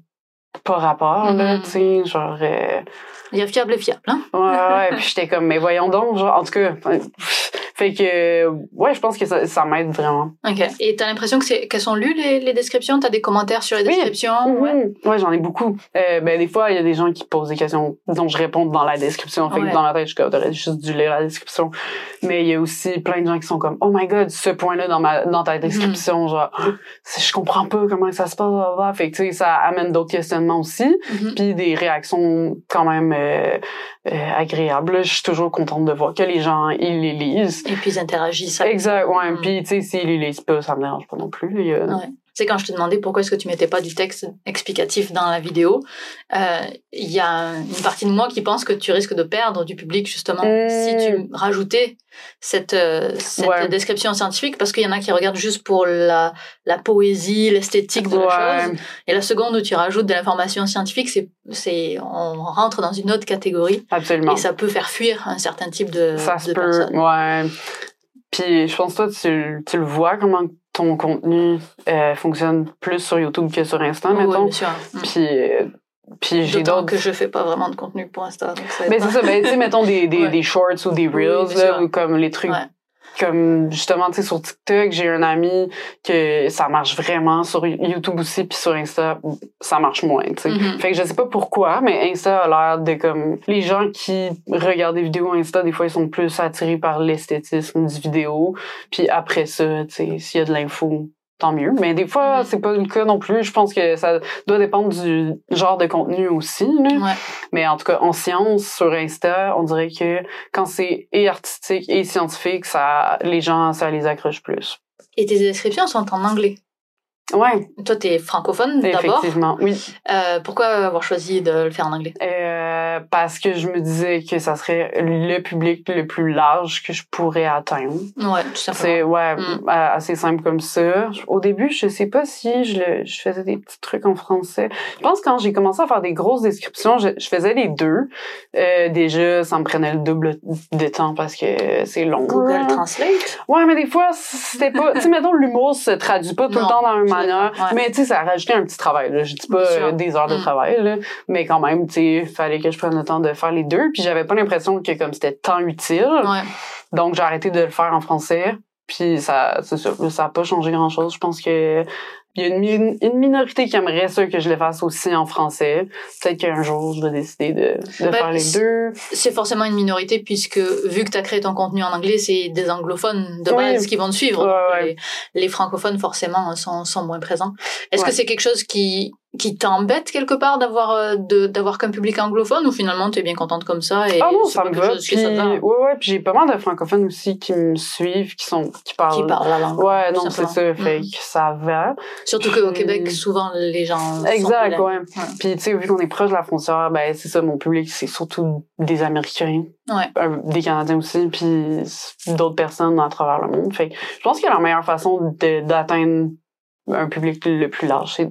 pas rapport, là,
Mhm.
tu sais, genre... euh,
Il y a fiable et fiable, hein?
Ouais, ouais, puis j'étais comme, mais voyons donc, genre, en tout cas, fait que, ouais, je pense que ça, ça m'aide vraiment.
Ok. Et t'as l'impression que qu'elles sont lues les, les descriptions? T'as des commentaires sur les
Oui.
descriptions? Ouais.
Mhm. Ouais, j'en ai beaucoup. Euh, ben, des fois, il y a des gens qui posent des questions dont je réponds dans la description. Fait
Ouais.
que dans ma tête, je suis comme, t'aurais juste dû lire la description. Mais il y a aussi plein de gens qui sont comme, oh my god, ce point-là dans ma, dans ta description, genre, Ah, je comprends pas comment ça se passe. Fait que, tu sais, ça amène d'autres questionnements aussi.
Mhm.
puis des réactions quand même euh, euh, agréables. là. Je suis toujours contente de voir que les gens, ils les lisent.
Et puis ils interagissent. avec-
Exact, ouais.
Mm.
Puis, tu sais, s'ils les lisent pas, ça me dérange pas non plus.
Ouais. C'est quand je te demandais pourquoi est-ce que tu mettais pas du texte explicatif dans la vidéo. euh, Il y a une partie de moi qui pense que tu risques de perdre du public justement si tu rajoutais cette, euh, cette
Ouais.
description scientifique parce qu'il y en a qui regardent juste pour la, la poésie, l'esthétique de la chose. Et la seconde où tu rajoutes de l'information scientifique, c'est, c'est, on rentre dans une autre catégorie
Absolument.
et ça peut faire fuir un certain type de,
Ça
de
se peut,
personnes.
ouais. Puis je pense toi, tu, tu le vois comment ton contenu euh, fonctionne plus sur YouTube que sur Insta,
Oui,
mettons.
bien sûr. Mm.
Puis, euh, puis j'ai d'autres...
que je fais pas vraiment de contenu pour Insta. Donc ça aide pas.
c'est ça, ben tu sais, mettons des, des,
Ouais.
des shorts ou des reels, là, ou comme les trucs
Ouais.
Comme justement tu sais sur TikTok j'ai un ami que ça marche vraiment sur YouTube aussi puis sur Insta ça marche moins tu sais
Mhm.
fait que je sais pas pourquoi mais Insta a l'air de comme les gens qui regardent des vidéos Insta des fois ils sont plus attirés par l'esthétisme du vidéo puis après ça tu sais s'il y a de l'info tant mieux mais des fois
Mhm.
c'est pas le cas non plus je pense que ça doit dépendre du genre de contenu aussi là.
Ouais.
Mais en tout cas, en science, sur Insta, on dirait que quand c'est et artistique et scientifique, ça, les gens, ça les accroche plus.
Et tes descriptions sont en anglais.
Ouais,
Toi, t'es francophone d'abord.
effectivement, oui.
Euh, pourquoi avoir choisi de le faire en anglais?
Euh, parce que je me disais que ça serait le public le plus large que je pourrais atteindre.
Ouais, tout simplement.
C'est ouais,
Mm.
assez simple comme ça. Au début, je sais pas si je, le, je faisais des petits trucs en français. Je pense que quand j'ai commencé à faire des grosses descriptions, je, je faisais les deux. Euh, déjà, ça me prenait le double de temps parce que c'est long.
Google Translate?
Ouais, mais des fois, c'était pas. tu sais, mettons, l'humour se traduit pas tout
Non,
le temps dans
suis
manière.
d'accord, ouais.
Mais tu sais, ça a rajouté un petit travail. Là. Je dis pas
sûr.
euh, des heures de
Mm.
travail, là. mais quand même, tu sais, fallait que je prenne le temps de faire les deux. Puis j'avais pas l'impression que comme c'était tant utile.
Ouais.
Donc, j'ai arrêté de le faire en français. Puis ça, c'est ça, ça a pas changé grand-chose. Je pense que il y a une, mi- une minorité qui aimerait ça que je le fasse aussi en français. Peut-être qu'un jour, je vais décider de, de
Ben,
faire les deux.
C'est forcément une minorité puisque vu que tu as créé ton contenu en anglais, c'est des anglophones de
Oui.
base qui vont te suivre.
Ouais,
Donc,
ouais.
Les, les francophones forcément sont, sont moins présents. Est-ce
Ouais.
que c'est quelque chose qui qui t'embête quelque part d'avoir euh, de d'avoir qu'un public anglophone ou finalement tu es bien contente comme ça et
Ah non, ça me va. Puis, ouais, ouais, puis j'ai pas mal de francophones aussi qui me suivent, qui sont, qui parlent.
qui parle la langue.
Ouais, non, c'est ça. Fait
Mhm.
que ça va.
Surtout qu'au
Puis-
Québec, souvent les gens. sont
Exact,
bilingues.
ouais. Puis, tu sais, vu qu'on est proche de la frontière, ben, c'est ça, mon public, c'est surtout des Américains.
Ouais.
Euh, des Canadiens aussi, puis d'autres personnes à travers le monde. Fait je pense que la meilleure façon d'atteindre un public le plus large, c'est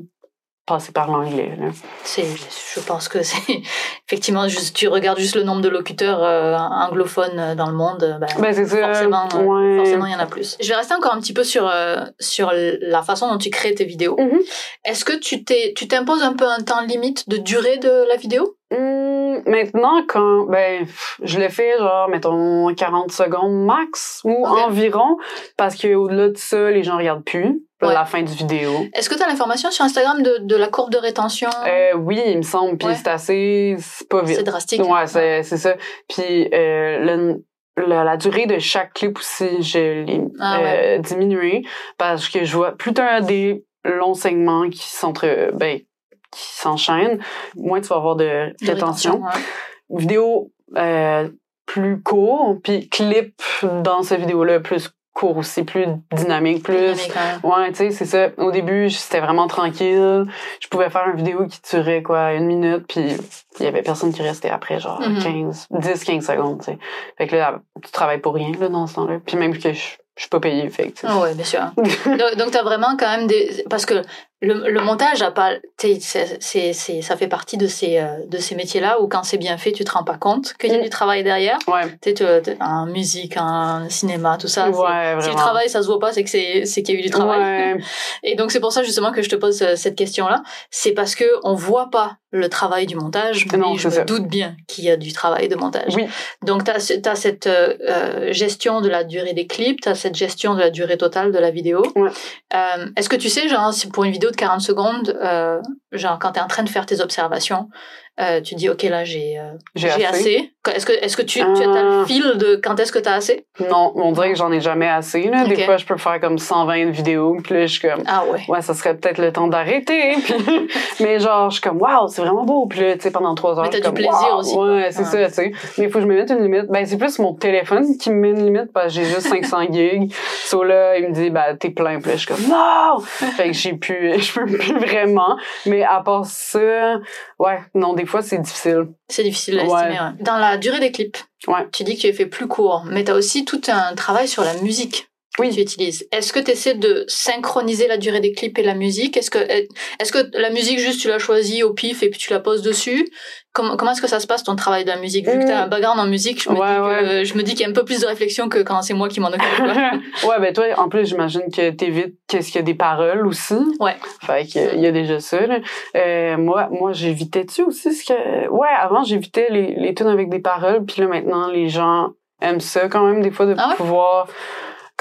passer par l'anglais,
je pense que c'est effectivement juste, tu regardes juste le nombre de locuteurs euh, anglophones euh, dans le monde, ben,
Ben,
forcément, euh,
ouais.
forcément il y en a plus. Je vais rester encore un petit peu sur euh, sur la façon dont tu crées tes vidéos.
Mhm.
Est-ce que tu t'es, tu t'imposes un peu un temps limite de durée de la vidéo?
Hum, maintenant, quand, ben, je le fais, genre, mettons, 40 secondes max, ou environ, parce que au-delà de ça, les gens regardent plus,
Ouais.
la fin du vidéo.
Est-ce que tu as l'information sur Instagram de, de la courbe de rétention?
Euh, oui, il me semble, puis
Ouais.
c'est assez, c'est pas vite.
C'est drastique.
Ouais, c'est, c'est ça. Puis euh, le- la, la durée de chaque clip aussi, je l'ai
Ah
euh, diminué parce que je vois plus t'as des longs segments qui s'entre, ben, qui s'enchaînent, moins tu vas avoir de rétention.
ouais.
Vidéo euh, plus court, puis clip dans cette vidéo-là plus court aussi, plus dynamique, plus
Dynamique, hein.
Ouais, tu sais, c'est ça. Au début, c'était vraiment tranquille. Je pouvais faire une vidéo qui durait, quoi, une minute, puis il y avait personne qui restait après, genre
Mhm.
15, 10, 15 secondes, tu sais. Fait que là, tu travailles pour rien, là, dans ce temps-là. Puis même que je, je suis pas payée, fait.
Ah ouais, bien sûr. donc, donc tu as vraiment quand même des. Parce que le, le montage a pas. c'est- ça fait partie de ces, euh, de ces métiers-là où quand c'est bien fait, tu te rends pas compte qu'il y a
Mm.
du travail derrière.
Ouais,
Tu en musique, en cinéma, tout ça.
ouais,
Si le travail, ça se voit pas, c'est que c'est c'est qu'il y a eu du travail.
Ouais,
Et donc c'est pour ça justement que je te pose euh, cette question-là. C'est parce que on voit pas le travail du montage, mais
Non,
je me doute bien qu'il y a du travail de montage.
oui,
Donc tu as, cette euh, gestion de la durée des clips, tu as cette gestion de la durée totale de la vidéo.
Ouais.
Euh, Est-ce que tu sais, genre, pour une vidéo de 40 secondes, euh, genre quand tu es en train de faire tes observations, euh, tu dis, OK, là, j'ai euh,
j'ai assez.
Est-ce que, est que tu, tu as
Ah.
le fil de quand est-ce que tu as assez?
Non, on dirait que j'en ai jamais assez, là. Des fois, je peux faire comme 120 vidéos, puis là, je suis comme,
Ah ouais.
ouais, ça serait peut-être le temps d'arrêter. Puis, mais genre, je suis comme, waouh, c'est vraiment beau. Puis là, tu sais, pendant trois heures,
Mais t'as du plaisir
Wow!
aussi,
Ouais, c'est
Ouais.
ça, tu sais. Mais il faut que je me mette une limite. Ben, c'est plus mon téléphone qui me met une limite parce que j'ai juste 500 gigs. So là, il me dit, ben, t'es plein. Puis là, je suis comme, non! Fait que j'ai plus, je peux plus vraiment. Mais à part ça, ouais, non, des fois, c'est difficile.
C'est difficile à estimer. ouais. Dans la durée des clips,
Ouais.
tu dis que tu as fait plus court, mais tu as aussi tout un travail sur la musique
Oui.
tu utilises. Est-ce que tu essaies de synchroniser la durée des clips et la musique? Est-ce que, est-ce que la musique, juste tu l'as choisie au pif et puis tu la poses dessus? Comment, comment est-ce que ça se passe ton travail de la musique? Vu que tu as un background en musique, je me.
Ouais,
dis, que, je me dis qu'il y a un peu plus de réflexion que quand c'est moi qui m'en occupe.
ouais, ben toi, en plus, j'imagine que t'évites qu'est-ce qu'il y a des paroles aussi.
Ouais.
Fait que, il y a déjà ça, là. Euh, moi, moi, j'évitais-tu aussi ce que... Ouais, avant, j'évitais les, les tunes avec des paroles, puis là, maintenant, les gens aiment ça quand même, des fois, de
Ah ouais?
pouvoir...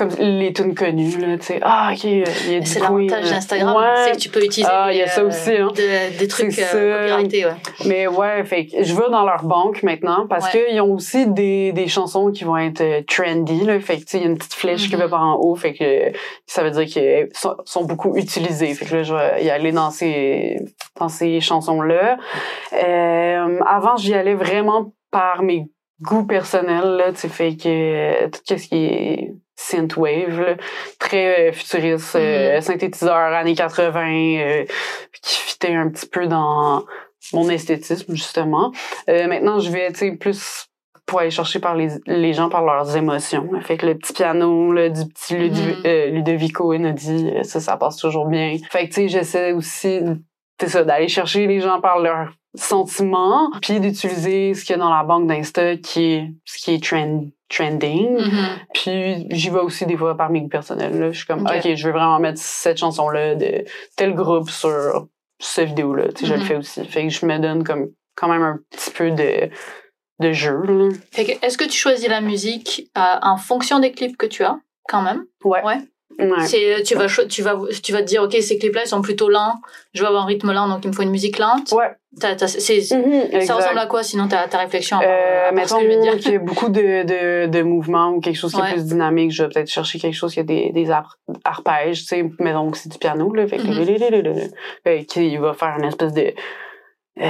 Comme les tunes connues, là, tu sais. Ah, OK, il y a du
C'est l'avantage d'Instagram,
Ouais.
c'est que tu peux utiliser
Ah, il y a
des,
ça aussi, hein.
de- des trucs euh, copyrightés. Ouais.
Mais ouais, fait que je vais dans leur banque maintenant parce
Ouais.
qu'ils ont aussi des, des chansons qui vont être euh, trendy. Là. Fait que tu sais, il y a une petite flèche qui
Mhm.
va par en haut. Fait que ça veut dire qu'elles sont, sont beaucoup utilisées. Fait que là, je vais y aller dans ces, dans ces chansons-là. Euh, avant, j'y allais vraiment par mes goûts personnels. Là, tu sais, fait que euh, tout ce qui est synthwave, là, très euh, futuriste, euh, synthétiseur années 80, euh, qui fitait un petit peu dans mon esthétisme justement. Maintenant, je vais tu sais plus pour aller chercher par les, les gens par leurs émotions. Fait que le petit piano, là, du petit Ludi-
Mhm.
euh, Ludovico Einaudi, ça, ça passe toujours bien. Fait que tu sais, j'essaie aussi, c'est ça, d'aller chercher les gens par leurs sentiments, puis d'utiliser ce qu'il y a dans la banque d'Insta qui est ce qui est trend, trending.
Mhm.
Puis j'y vais aussi des fois par mes personnels. Là. Je suis comme,
Ok.
OK, je veux vraiment mettre cette chanson-là de tel groupe sur cette vidéo-là. Tu sais, Je le fais aussi. Fait que je me donne comme quand même un petit peu de, de jeu. Là.
Fait que, est-ce que tu choisis la musique euh, en fonction des clips que tu as, quand même?
Ouais.
Ouais.
Ouais.
C'est, tu vas, tu vas, tu vas te dire, ok, ces clips-là, ils sont plutôt lents. Je veux avoir un rythme lent, donc il me faut une musique lente.
Ouais. Mhm,
ça ressemble à quoi, sinon, ta, ta réflexion
Euh,
à
mettons qu'il y a beaucoup de, de, de mouvements ou quelque chose qui
Ouais.
est plus dynamique, je vais peut-être chercher quelque chose qui a des, des ar- arpèges, tu sais, mettons que c'est du piano, là, fait que
Mhm.
fait qu'il va faire une espèce de euh,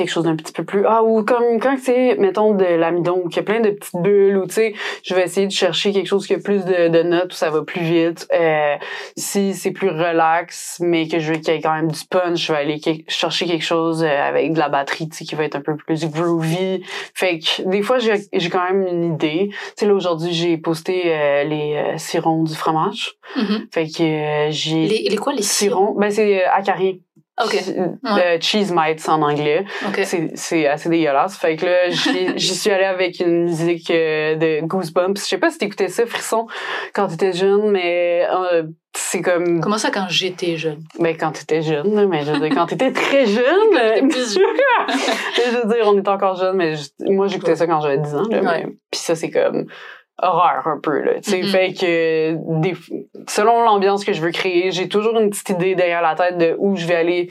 quelque chose d'un petit peu plus ah ou comme quand c'est mettons de l'amidon qu'il y a plein de petites bulles ou tu sais je vais essayer de chercher quelque chose qui a plus de, de notes où ça va plus vite. Euh, si c'est plus relax mais que je veux qu'il y ait quand même du punch je vais aller que- chercher quelque chose euh, avec de la batterie tu sais qui va être un peu plus groovy. Fait que des fois j'ai j'ai quand même une idée. Tu sais là aujourd'hui j'ai posté euh, les euh, sirons du fromage.
Mhm.
fait que euh, j'ai
les, les quoi, les
sirons? Ben c'est euh, acariens
Ok.
euh, cheese mites en anglais
Ok.
c'est assez dégueulasse. Fait que là, j'y suis allée avec une musique euh, de Goosebumps. Je sais pas si t'écoutais ça, Frisson, quand t'étais jeune, mais euh, c'est comme.
Comment ça quand j'étais jeune?
Ben, quand t'étais jeune, mais je veux dire, quand t'étais très jeune.
T'étais plus jeune.
je veux dire, on est encore jeune, mais je- moi, j'écoutais ça quand j'avais 10 ans, là.
Ouais.
mais- Puis ça, c'est comme horreur un peu, là. Tu sais, fait que des, selon l'ambiance que je veux créer, j'ai toujours une petite idée derrière la tête de où je vais aller,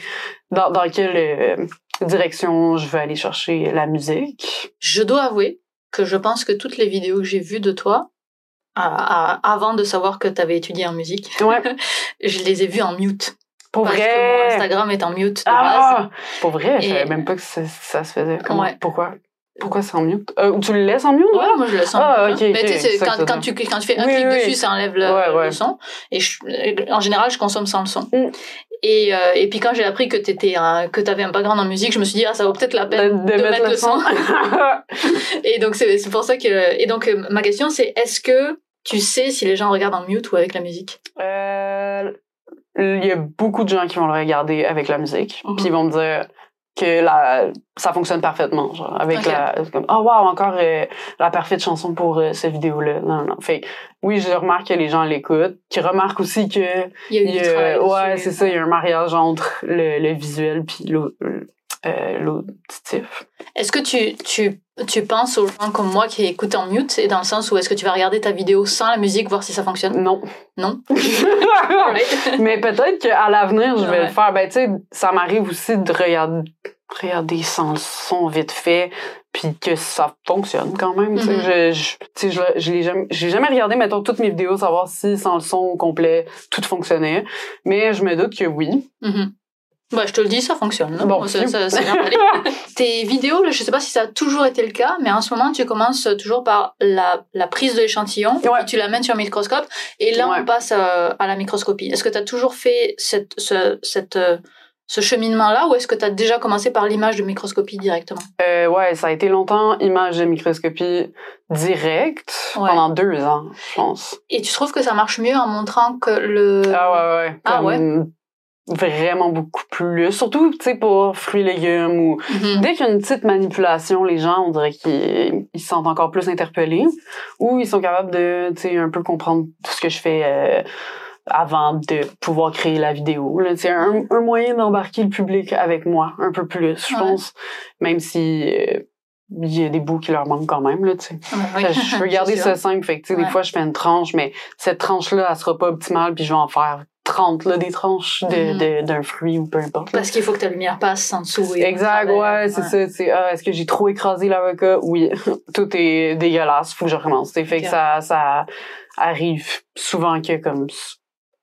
dans, dans quelle euh, direction je vais aller chercher la musique.
Je dois avouer que je pense que toutes les vidéos que j'ai vues de toi, à- à- avant de savoir que tu avais étudié en musique,
Ouais,
je les ai vues en mute.
pour
parce que mon
vrai.
Instagram est en mute de base.
Ah, pour vrai, je savais même pas que ça, ça se faisait. Comment,
Ouais.
Pourquoi? Pourquoi c'est en mute? Euh, tu le laisses en mute?
Ouais, moi je le.
Ah,
Mais tu c'est
ça
quand, tu, quand tu fais un
Oui,
clic
oui.
dessus, ça enlève le,
Ouais, ouais.
le son. Et je- en général, je consomme sans le son.
Mm.
Et, euh, et puis quand j'ai appris que t'étais un, que t'avais un background en musique, je me suis dit, ah, ça vaut peut-être la peine de, mettre, le son. et donc c'est c'est pour ça que. Et donc euh, ma question c'est, est-ce que tu sais si les gens regardent en mute ou avec la musique?
Euh, Il y a beaucoup de gens qui vont le regarder avec la musique,
Mhm.
puis ils vont me dire que la, ça fonctionne parfaitement, genre, avec
Ok.
la, comme, oh wow, encore euh, la parfaite chanson pour euh, cette vidéo-là. Non, non. Fait que, oui, je remarque que les gens l'écoutent, qui remarquent aussi que,
Il y a eu
il y
du
a-
travail.
ouais, c'est ça, il y a un mariage entre le, le visuel puis l'au- euh, l'auditif.
Est-ce que tu, tu, tu penses aux gens comme moi qui écoutent en mute et dans le sens où est-ce que tu vas regarder ta vidéo sans la musique, voir si ça fonctionne?
Non.
Non?
Mais peut-être qu'à l'avenir, je vais
Ouais.
le faire. Ben, tu sais, ça m'arrive aussi de regarder, regarder sans le son vite fait, puis que ça fonctionne quand même.
Mhm.
Je, je, je, je l'ai jamais, jamais regardé, mettons, toutes mes vidéos, savoir si sans le son complet, tout fonctionnait. Mais je me doute que oui.
Mhm. Bah, je te le dis, ça fonctionne.
Bon,
ça, ça, ça vient d'aller. Tes vidéos, je sais pas si ça a toujours été le cas, mais en ce moment, tu commences toujours par la, la prise de l'échantillon,
Ouais.
tu l'amènes sur un microscope, et là,
Ouais.
on passe euh, à la microscopie. Est-ce que tu as toujours fait cette, ce, cette, euh, ce cheminement-là, ou est-ce que tu as déjà commencé par l'image de microscopie directement?
Euh, ouais, ça a été longtemps image de microscopie directe
Ouais.
pendant deux ans, je pense.
Et tu trouves que ça marche mieux en montrant que le...
Ah ouais, ouais.
Ah
Comme Vraiment beaucoup plus. Surtout, tu sais, pour fruits légumes ou
Mhm.
Dès qu'il y a une petite manipulation, les gens, on dirait qu'ils ils se sentent encore plus interpellés ou ils sont capables de, tu sais, un peu comprendre tout ce que je fais euh, avant de pouvoir créer la vidéo. là. C'est un, un moyen d'embarquer le public avec moi un peu plus, je
Ouais.
pense, même si euh, il y a des bouts qui leur manquent quand même, là, tu sais.
Oui.
Je veux garder ça simple, fait que, tu sais,
Ouais.
des fois, je fais une tranche, mais cette tranche-là, elle sera pas optimale, puis je vais en faire 30, là, des tranches de-
Mhm.
de- d'un fruit ou peu importe. là.
Parce qu'il faut que ta lumière passe en dessous. et
Exact, ouais, c'est ça. C'est, ah, est-ce que j'ai trop écrasé l'avocat? Oui. Tout est dégueulasse. Faut que je recommence. Fait que ça, ça arrive souvent que comme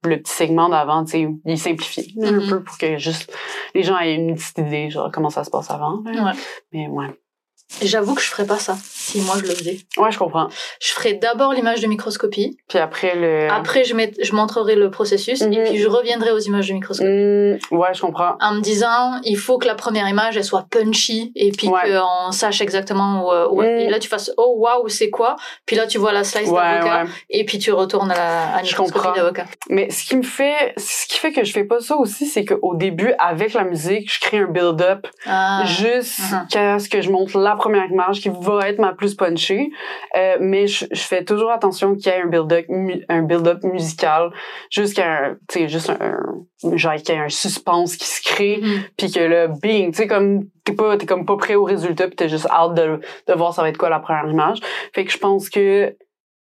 le petit segment d'avant, tu sais, il est simplifié là,
Mhm.
un peu pour que juste les gens aient une petite idée, genre comment ça se passe avant.
Ouais.
Mais ouais.
J'avoue que je ferais pas ça si moi je le faisais.
Ouais, je comprends.
Je ferais d'abord l'image de microscopie,
Puis après le.
après je, met- je montrerai le processus et puis je reviendrai aux images de microscopie.
Hmm, ouais, je comprends.
En me disant, il faut que la première image elle soit punchy et puis
Ouais.
qu'on sache exactement où, euh, où-
Mhm.
Et là tu fasses, oh waouh, c'est quoi? Puis là tu vois la slice
Ouais,
d'avocat
ouais.
et puis tu retournes à la, à microscopie d'avocat.
Mais ce qui me fait, ce qui fait que je fais pas ça aussi, c'est qu'au début, avec la musique, je crée un build-up
Ah.
jusqu'à ce que je montre la première image qui va être ma plus punchée. Euh, mais je, je fais toujours attention qu'il y ait un build-up, un build-up musical jusqu'à un, tu sais, juste un, un- genre qu'il y ait un suspense qui se crée
Mhm.
puis que là, bing, tu sais, comme, t'es pas, t'es comme pas prêt au résultat puis t'es juste hâte de, de voir ça va être quoi la première image. Fait que je pense que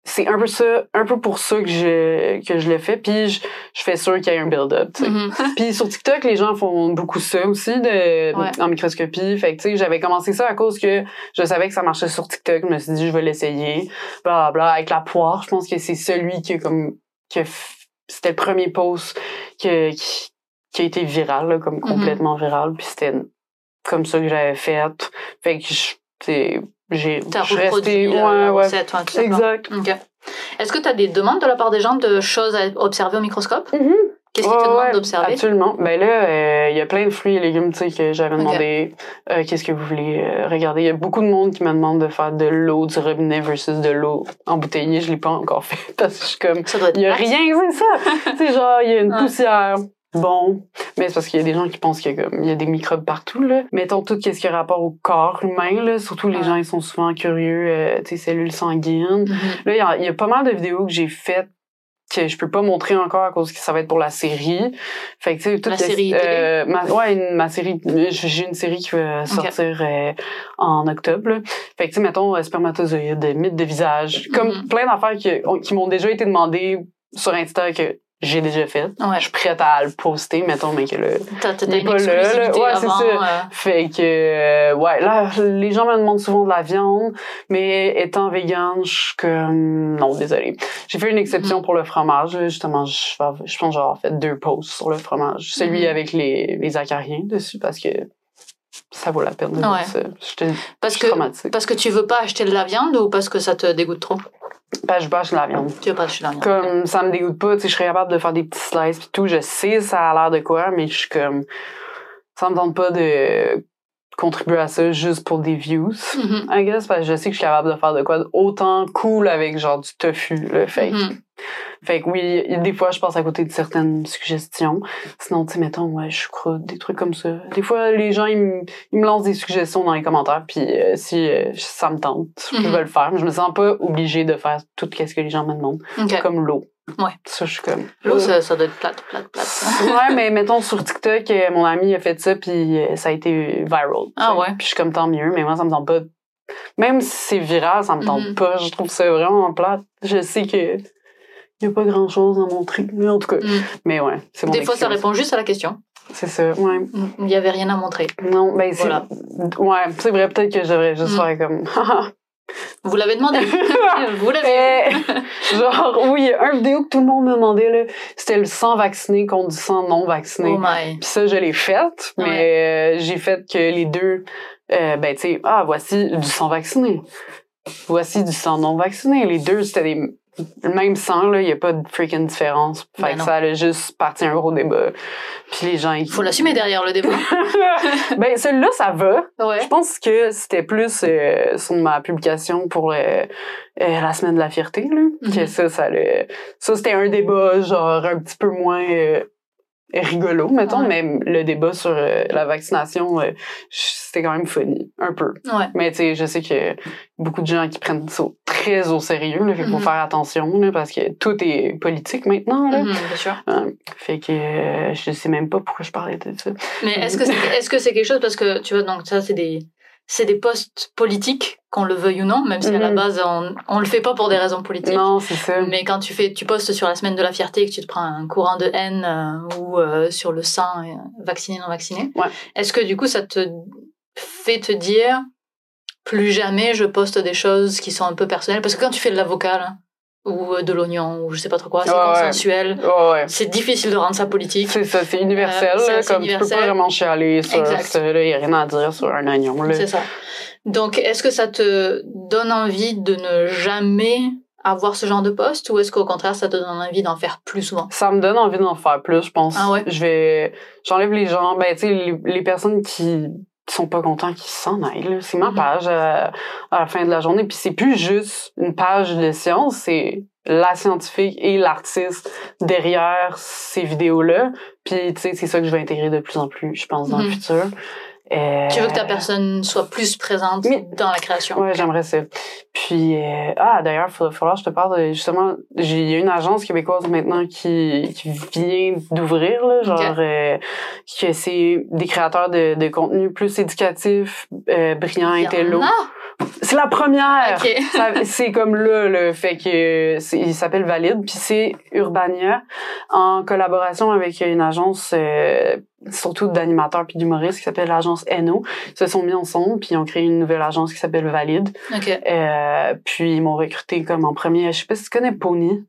c'est un peu ça, un peu pour ça que je, que je le fais puis je, je fais sûr qu'il y ait un build-up.
Mhm.
Puis sur TikTok, les gens font beaucoup ça aussi de,
Ouais.
en microscopie. Fait que, tu sais, j'avais commencé ça à cause que je savais que ça marchait sur TikTok. Je me suis dit, je vais l'essayer. Bla, bla, avec la poire. Je pense que c'est celui qui a comme, a f- c'était le premier post que, qui, qui a été viral, là, comme
Mhm.
complètement viral. Puis c'était comme ça que j'avais fait. Fait que, je, j'ai,
T'as reproduit
restée,
euh,
ouais, ouais.
tout.
Exact.
Ok. Est-ce que tu as des demandes de la part des gens de choses à observer au microscope?
Mhm.
Qu'est-ce qu'ils te demandent
ouais,
d'observer?
Absolument. Ben là, euh, il y a plein de fruits et légumes, tu sais, que j'avais demandé. euh, Qu'est-ce que vous voulez euh, regarder? Il y a beaucoup de monde qui me demande de faire de l'eau du robinet versus de l'eau embouteillée. Je l'ai pas encore fait parce que je suis comme, il y a rien, c'est ça. sais, genre, il y a une poussière. Bon, mais c'est parce qu'il y a des gens qui pensent qu'il y a, comme, il y a des microbes partout, là. Mettons tout ce qui a rapport au corps humain, là? Surtout les
Ouais.
gens, ils sont souvent curieux, euh, sais, cellules sanguines.
Mhm.
Là, il y a- il y, a pas mal de vidéos que j'ai faites que je peux pas montrer encore à cause que ça va être pour la série. Fait que tu sais toute
La série
euh, ma, ouais, une- ma série j'ai une série qui va sortir euh, en octobre. là. Fait que tu sais mettons euh, spermatozoïdes, mythe de visage, comme
Mhm.
plein d'affaires qui, qui m'ont déjà été demandées sur Insta que j'ai déjà fait.
Ouais.
Je suis prête à le poster, mettons, mais que le,
T'as t'as
Il est pas là, là. Ouais, c'est
avant.
ça.
euh,
fait que, euh, ouais, là, les gens me demandent souvent de la viande, mais étant vegan, je suis comme, non, désolé. J'ai fait une exception
Mhm.
pour le fromage, là. justement, je, pense que j'ai avoir fait deux posts sur le fromage. Celui
Mhm.
avec les, les acariens dessus, parce que ça vaut la peine de
Ouais. Parce que, parce que tu veux pas acheter de la viande ou parce que ça te dégoûte trop?
Ben, je bâche de la viande.
Tu veux pas acheter de la viande.
Comme ça me dégoûte pas, tu sais, je serais capable de faire des petits slices pis tout. Je sais ça a l'air de quoi, mais je suis comme ça me tente pas de contribuer à ça juste pour des views. I guess parce que je sais que je suis capable de faire de quoi autant cool avec genre du tofu là. Fait, que-
Mhm.
fait que oui, des fois je passe à côté de certaines suggestions. Sinon, tu sais, mettons, ouais, choucroute, des trucs comme ça. Des fois, les gens, ils me, ils me lancent des suggestions dans les commentaires, puis euh, si euh, ça me tente, je peux le faire. Mais je me sens pas obligée de faire tout ce que les gens me demandent comme l'eau.
Ouais.
Ça, je suis comme.
L'eau,
euh,
ça, ça doit être plate, plate, plate.
ouais, mais mettons sur TikTok, euh, mon ami a fait ça, puis euh, ça a été viral.
Ah ouais?
Puis je suis comme tant mieux, mais moi, ça me tente pas. Même si c'est viral, ça me tente
Mhm.
pas. Je trouve ça vraiment plate. Je sais que. Y a pas grand chose à montrer. Mais en tout cas.
Mhm.
Mais ouais, c'est mon
Des fois, ça répond juste à la question.
C'est ça, ouais.
Il n'y avait rien à montrer.
Non, ben c'est.
Voilà.
Ouais, c'est vrai, peut-être que je devrais juste
Mhm.
faire comme.
Vous l'avez demandé. Vous l'avez.
Genre, oui, il y a une vidéo que tout le monde me demandait, là. C'était le sang vacciné contre du sang non vacciné.
Oh my.
Puis ça, je l'ai faite, mais euh, j'ai fait que les deux, euh, ben tu sais, ah, voici du sang vacciné. Voici du sang non vacciné. Les deux, c'était des, même sang, là, il n'y a pas de freaking différence. Fait
Ben
que
non.
ça allait juste partir un gros débat. Puis les gens, ils...
Il faut l'assumer derrière le débat.
ben celui-là, ça va.
Ouais.
Je pense que c'était plus euh, sur ma publication pour euh, euh, la semaine de la fierté, là. Que ça, ça le- Ça, c'était un débat, genre, un petit peu moins euh, rigolo, mettons,
Ouais.
mais le débat sur euh, la vaccination, euh, c'était quand même funny, un peu.
Ouais.
Mais tu sais, je sais que beaucoup de gens qui prennent ça très au sérieux, là, fait faut
Mhm.
faire attention, là, parce que tout est politique maintenant, là.
Mhm, bien sûr.
Ouais. Fait que euh, je sais même pas pourquoi je parlais de ça.
Mais est-ce que c'est est-ce que c'est quelque chose parce que tu vois donc ça c'est des c'est des postes politiques qu'on le veuille ou non même si à la
Mhm.
base on on le fait pas pour des raisons politiques.
Non, c'est ça.
Mais quand tu fais tu postes sur la semaine de la fierté et que tu te prends un courant de haine euh, ou euh, sur le sang euh, vacciné non vacciné.
Ouais.
Est-ce que du coup ça te fait te dire plus jamais je poste des choses qui sont un peu personnelles? Parce que quand tu fais de l'avocat là, ou euh, de l'oignon ou je sais pas trop quoi, c'est consensuel.
Ouais, ouais.
C'est difficile de rendre ça politique.
C'est ça, c'est universel,
Euh,
comme tu peux
universel.
pas vraiment chialer sur là, y a rien à dire sur un oignon.
C'est ça. Donc, est-ce que ça te donne envie de ne jamais avoir ce genre de poste ou est-ce qu'au contraire, ça te donne envie d'en faire plus souvent?
Ça me donne envie d'en faire plus, je pense.
Ah ouais?
Je vais, j'enlève les gens, ben, tu sais, les, les personnes qui sont pas contents qui s'en aillent. C'est ma
Mhm.
page euh, à la fin de la journée. Puis c'est plus juste une page de science, c'est la scientifique et l'artiste derrière ces vidéos-là. Puis, tu sais, c'est ça que je vais intégrer de plus en plus, je pense, dans le
Mhm.
futur. Euh,
Tu veux que ta personne soit plus présente
Mais-
dans la création?
Ouais, j'aimerais ça. Puis, euh, ah, d'ailleurs, il que je te parle de, justement, j'ai- il y a une agence québécoise maintenant qui, qui vient d'ouvrir, là, genre,
Ok.
euh, que c'est des créateurs de, de contenu plus éducatif, euh, brillants,
Il y en
intello. C'est la première!
Ok.
Ça- c'est comme là, le fait que il s'appelle Valide, puis c'est Urbania en collaboration avec une agence euh, surtout d'animateurs puis d'humoristes qui s'appelle l'agence Eno. Ils se sont mis ensemble puis ils ont créé une nouvelle agence qui s'appelle Valide.
Ok.
Euh, puis ils m'ont recruté comme en premier, je sais pas si tu connais Pony.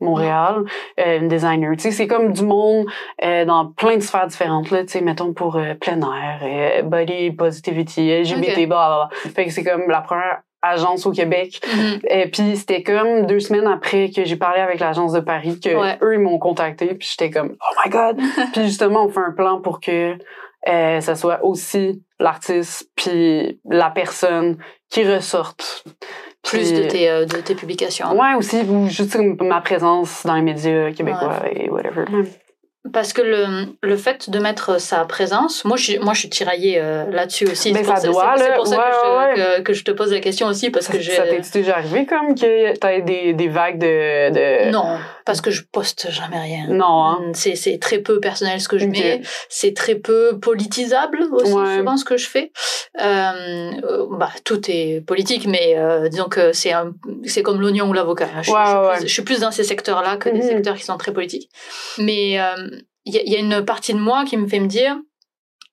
Montréal, euh, une designer. Tu sais, c'est comme du monde euh, dans plein de sphères différentes, là, tu sais, mettons pour euh, plein air, euh, body positivity, LGBT,
Ok.
blablabla. Fait que c'est comme la première agence au Québec.
Mhm.
Et puis c'était comme deux semaines après que j'ai parlé avec l'agence de Paris que
Ouais.
eux ils m'ont contacté puis j'étais comme oh my god. puis justement on fait un plan pour que euh, ça soit aussi l'artiste puis la personne qui ressorte.
Plus de tes, euh, de tes publications.
Ouais aussi ou juste ma présence dans les médias québécois et whatever.
parce que le, le fait de mettre sa présence, moi je suis, moi, je suis tiraillée euh, là-dessus aussi.
Mais
C'est pour
ça
ça,
doit,
c'est- pour ça
Ouais,
que, je,
ouais,
que, que je te pose la question aussi, parce que
Ça t'est déjà arrivé comme que t'as des, des vagues de, de...
Non, parce que je poste jamais rien.
Non, hein.
C'est, c'est très peu personnel ce que je mets. C'est très peu politisable aussi,
Ouais.
souvent, ce que je fais. Euh, euh, bah, tout est politique, mais euh, disons que c'est, comme l'oignon ou l'avocat. Je, suis-
Ouais,
je suis
ouais,
plus,
ouais.
je suis plus dans ces secteurs-là que des
Mhm.
secteurs qui sont très politiques. Mais euh, il y, a- il y a une partie de moi qui me fait me dire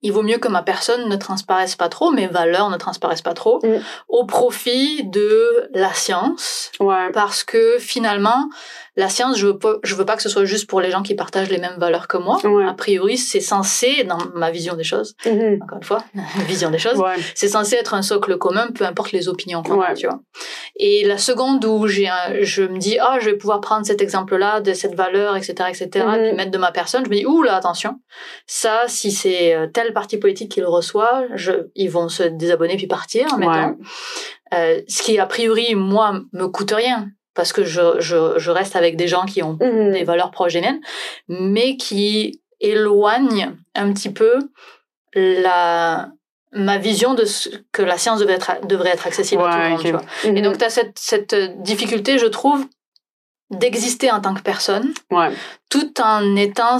il vaut mieux que ma personne ne transparaisse pas trop, mes valeurs ne transparaissent pas trop,
Mm.
au profit de la science,
Ouais.
parce que finalement, la science, je veux pas, je veux pas que ce soit juste pour les gens qui partagent les mêmes valeurs que moi.
Ouais.
A priori, c'est censé, dans ma vision des choses,
Mhm.
encore une fois, vision des choses,
Ouais.
c'est censé être un socle commun, peu importe les opinions qu'on a, tu vois. Et la seconde où j'ai je me dis, ah, je vais pouvoir prendre cet exemple-là, de cette valeur, etc., etc.,
Mhm.
et puis mettre de ma personne, je me dis, ouh là, attention, ça, si c'est euh, tel parti politique qui le reçoit, je, ils vont se désabonner puis partir, mettons. Euh, ce qui, a priori, moi, me coûte rien, parce que je, je, je reste avec des gens qui ont
Mhm.
des valeurs proches des miennes, mais qui éloignent un petit peu la ma vision de ce que la science devait être, devrait être accessible à tout le monde. Tu vois.
Mhm.
Et donc, tu as cette, cette difficulté, je trouve, d'exister en tant que personne,
Ouais.
tout en étant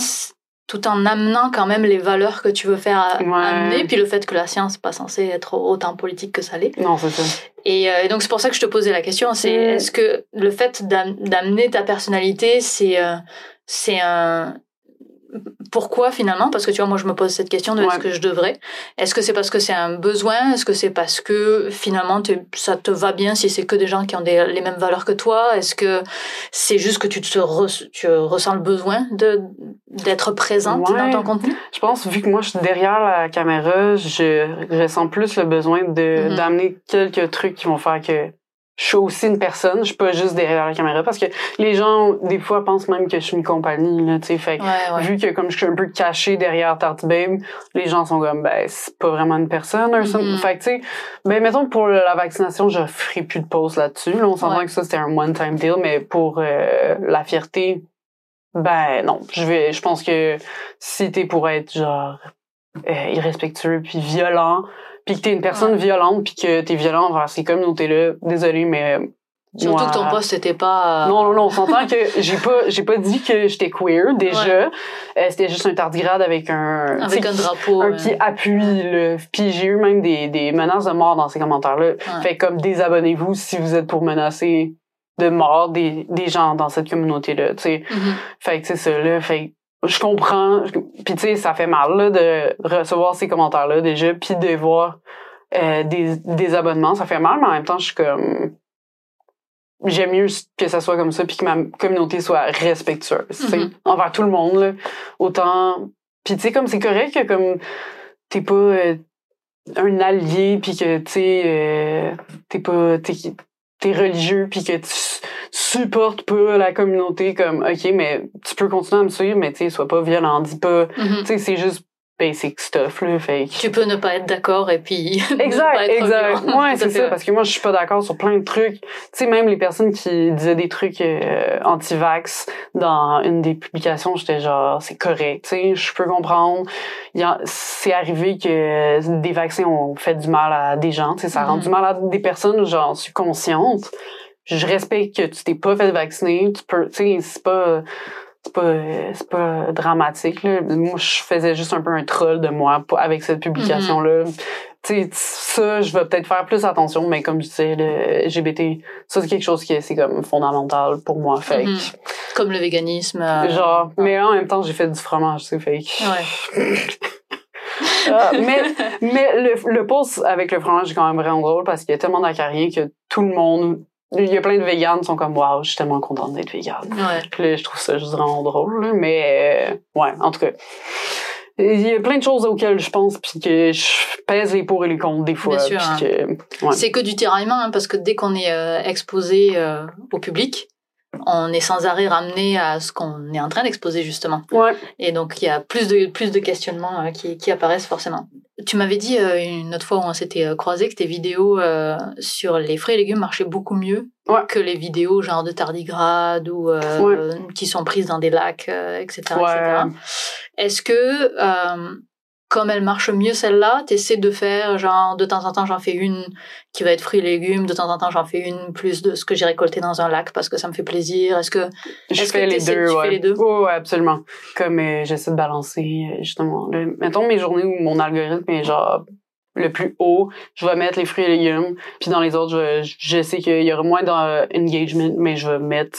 tout en amenant quand même les valeurs que tu veux faire
Ouais.
amener, puis le fait que la science n'est pas censée être autant politique que ça l'est.
Non, c'est ça.
Et, euh, et donc c'est pour ça que je te posais la question, c'est
Mm.
est-ce que le fait d'am- d'amener ta personnalité, c'est euh, c'est un pourquoi finalement? Parce que tu vois, moi je me pose cette question de est-ce
Ouais.
que je devrais? Est-ce que c'est parce que c'est un besoin? Est-ce que c'est parce que finalement ça te va bien si c'est que des gens qui ont des, les mêmes valeurs que toi? Est-ce que c'est juste que tu te re- tu ressens le besoin de d'être présente
Ouais.
dans ton contenu?
Je pense, vu que moi, je suis derrière la caméra, je ressens plus le besoin de
Mhm.
d'amener quelques trucs qui vont faire que je suis aussi une personne, je suis pas juste derrière la caméra, parce que les gens, des fois, pensent même que je suis une compagnie, là, tu sais, fait que
Ouais, ouais.
vu que comme je suis un peu cachée derrière Tarte Babe, les gens sont comme ben c'est pas vraiment une personne un fait que tu sais ben mettons que pour la vaccination je ferai plus de pause là-dessus là, on s'entend
Ouais.
que ça c'était un one time deal mais pour euh, la fierté ben non je vais je pense que si t'es pour être genre euh, irrespectueux puis violent puis que t'es une personne
Ouais.
violente puis que t'es violent envers ces communautés là désolé mais
Surtout
moi-
que ton poste n'était pas.
non, non, non, on s'entend que j'ai pas, j'ai pas dit que j'étais queer, déjà.
Ouais.
Euh, c'était juste un tardigrade avec un,
avec un drapeau.
un
euh,
qui appuie, là. Puis j'ai eu même des, des menaces de mort dans ces commentaires-là. Fait comme désabonnez-vous si vous êtes pour menacer de mort des, des gens dans cette communauté-là, tu sais.
mhm.
Fait que c'est ça, là. Fait que je comprends. Puis tu sais, ça fait mal, là, de recevoir ces commentaires-là déjà, puis de voir euh, des, des abonnements. Ça fait mal, mais en même temps, je suis comme... J'aime mieux que ça soit comme ça, puis que ma communauté soit respectueuse, tu sais,
Mhm.
envers tout le monde, là. Autant... Puis tu sais, comme c'est correct que comme t'es pas euh, un allié, puis que, tu sais, euh, t'es pas... T'es, t'es religieux, puis que tu supportes pas la communauté, comme, OK, mais tu peux continuer à me suivre, mais tu sais, sois pas violent, dis pas...
Mhm.
Tu sais, c'est juste basic stuff, là, fait que-
Tu peux ne pas être d'accord et puis. pas
Exact,
être
exact. Ouais, c'est ça, parce que moi, je suis pas d'accord sur plein de trucs. Tu sais, même les personnes qui disaient des trucs euh, anti-vax dans une des publications, j'étais genre, c'est correct, tu sais, je peux comprendre. C'est arrivé que des vaccins ont fait du mal à des gens, tu sais, ça rend
Mhm.
du mal à des personnes, j'en suis consciente. Je respecte que tu t'es pas fait vacciner, tu peux, tu sais, c'est pas c'est pas c'est pas dramatique là. moi je faisais juste un peu un troll de moi avec cette publication là tu sais ça je vais peut-être faire plus attention mais comme je disais le LGBT ça c'est quelque chose qui est c'est comme fondamental pour moi fait
Mhm. Comme le véganisme. euh,
genre mais en même temps j'ai fait du fromage c'est que-
Ouais.
Ah, mais mais le, le post avec le fromage est quand même vraiment drôle parce qu'il y a tellement d'acariens que tout le monde il y a plein de véganes qui sont comme waouh je suis tellement contente d'être végane
Ouais.
puis là, je trouve ça juste vraiment drôle, là. mais euh, ouais, en tout cas. Il y a plein de choses auxquelles je pense, puis que je pèse les pour et les contre des fois.
Hein.
ouais.
C'est que du tiraillement, hein, parce que dès qu'on est euh, exposé euh, au public, on est sans arrêt ramené à ce qu'on est en train d'exposer justement.
Ouais.
Et donc il y a plus de plus de questionnements euh, qui, qui apparaissent forcément. Tu m'avais dit euh, une autre fois où on s'était euh, croisés que tes vidéos euh, sur les fruits et légumes marchaient beaucoup mieux
Ouais.
que les vidéos genre de tardigrade ou
Ouais.
qui sont prises dans des lacs, etc., etc. Est-ce que comme elle marche mieux celle-là, t'essaies de faire genre de temps en temps j'en fais une qui va être fruits et légumes, de temps en temps j'en fais une plus de ce que j'ai récolté dans un lac parce que ça me fait plaisir. Est-ce que
Je
Est-ce
fais
que
les deux,
tu fais
ouais.
les deux?
Ouais, ouais, absolument. Comme euh, j'essaie de balancer, euh, justement. Le, mettons mes journées où mon algorithme est genre le plus haut, je vais mettre les fruits et légumes. Puis dans les autres, je, je sais qu'il y aura moins d'engagement, mais je vais mettre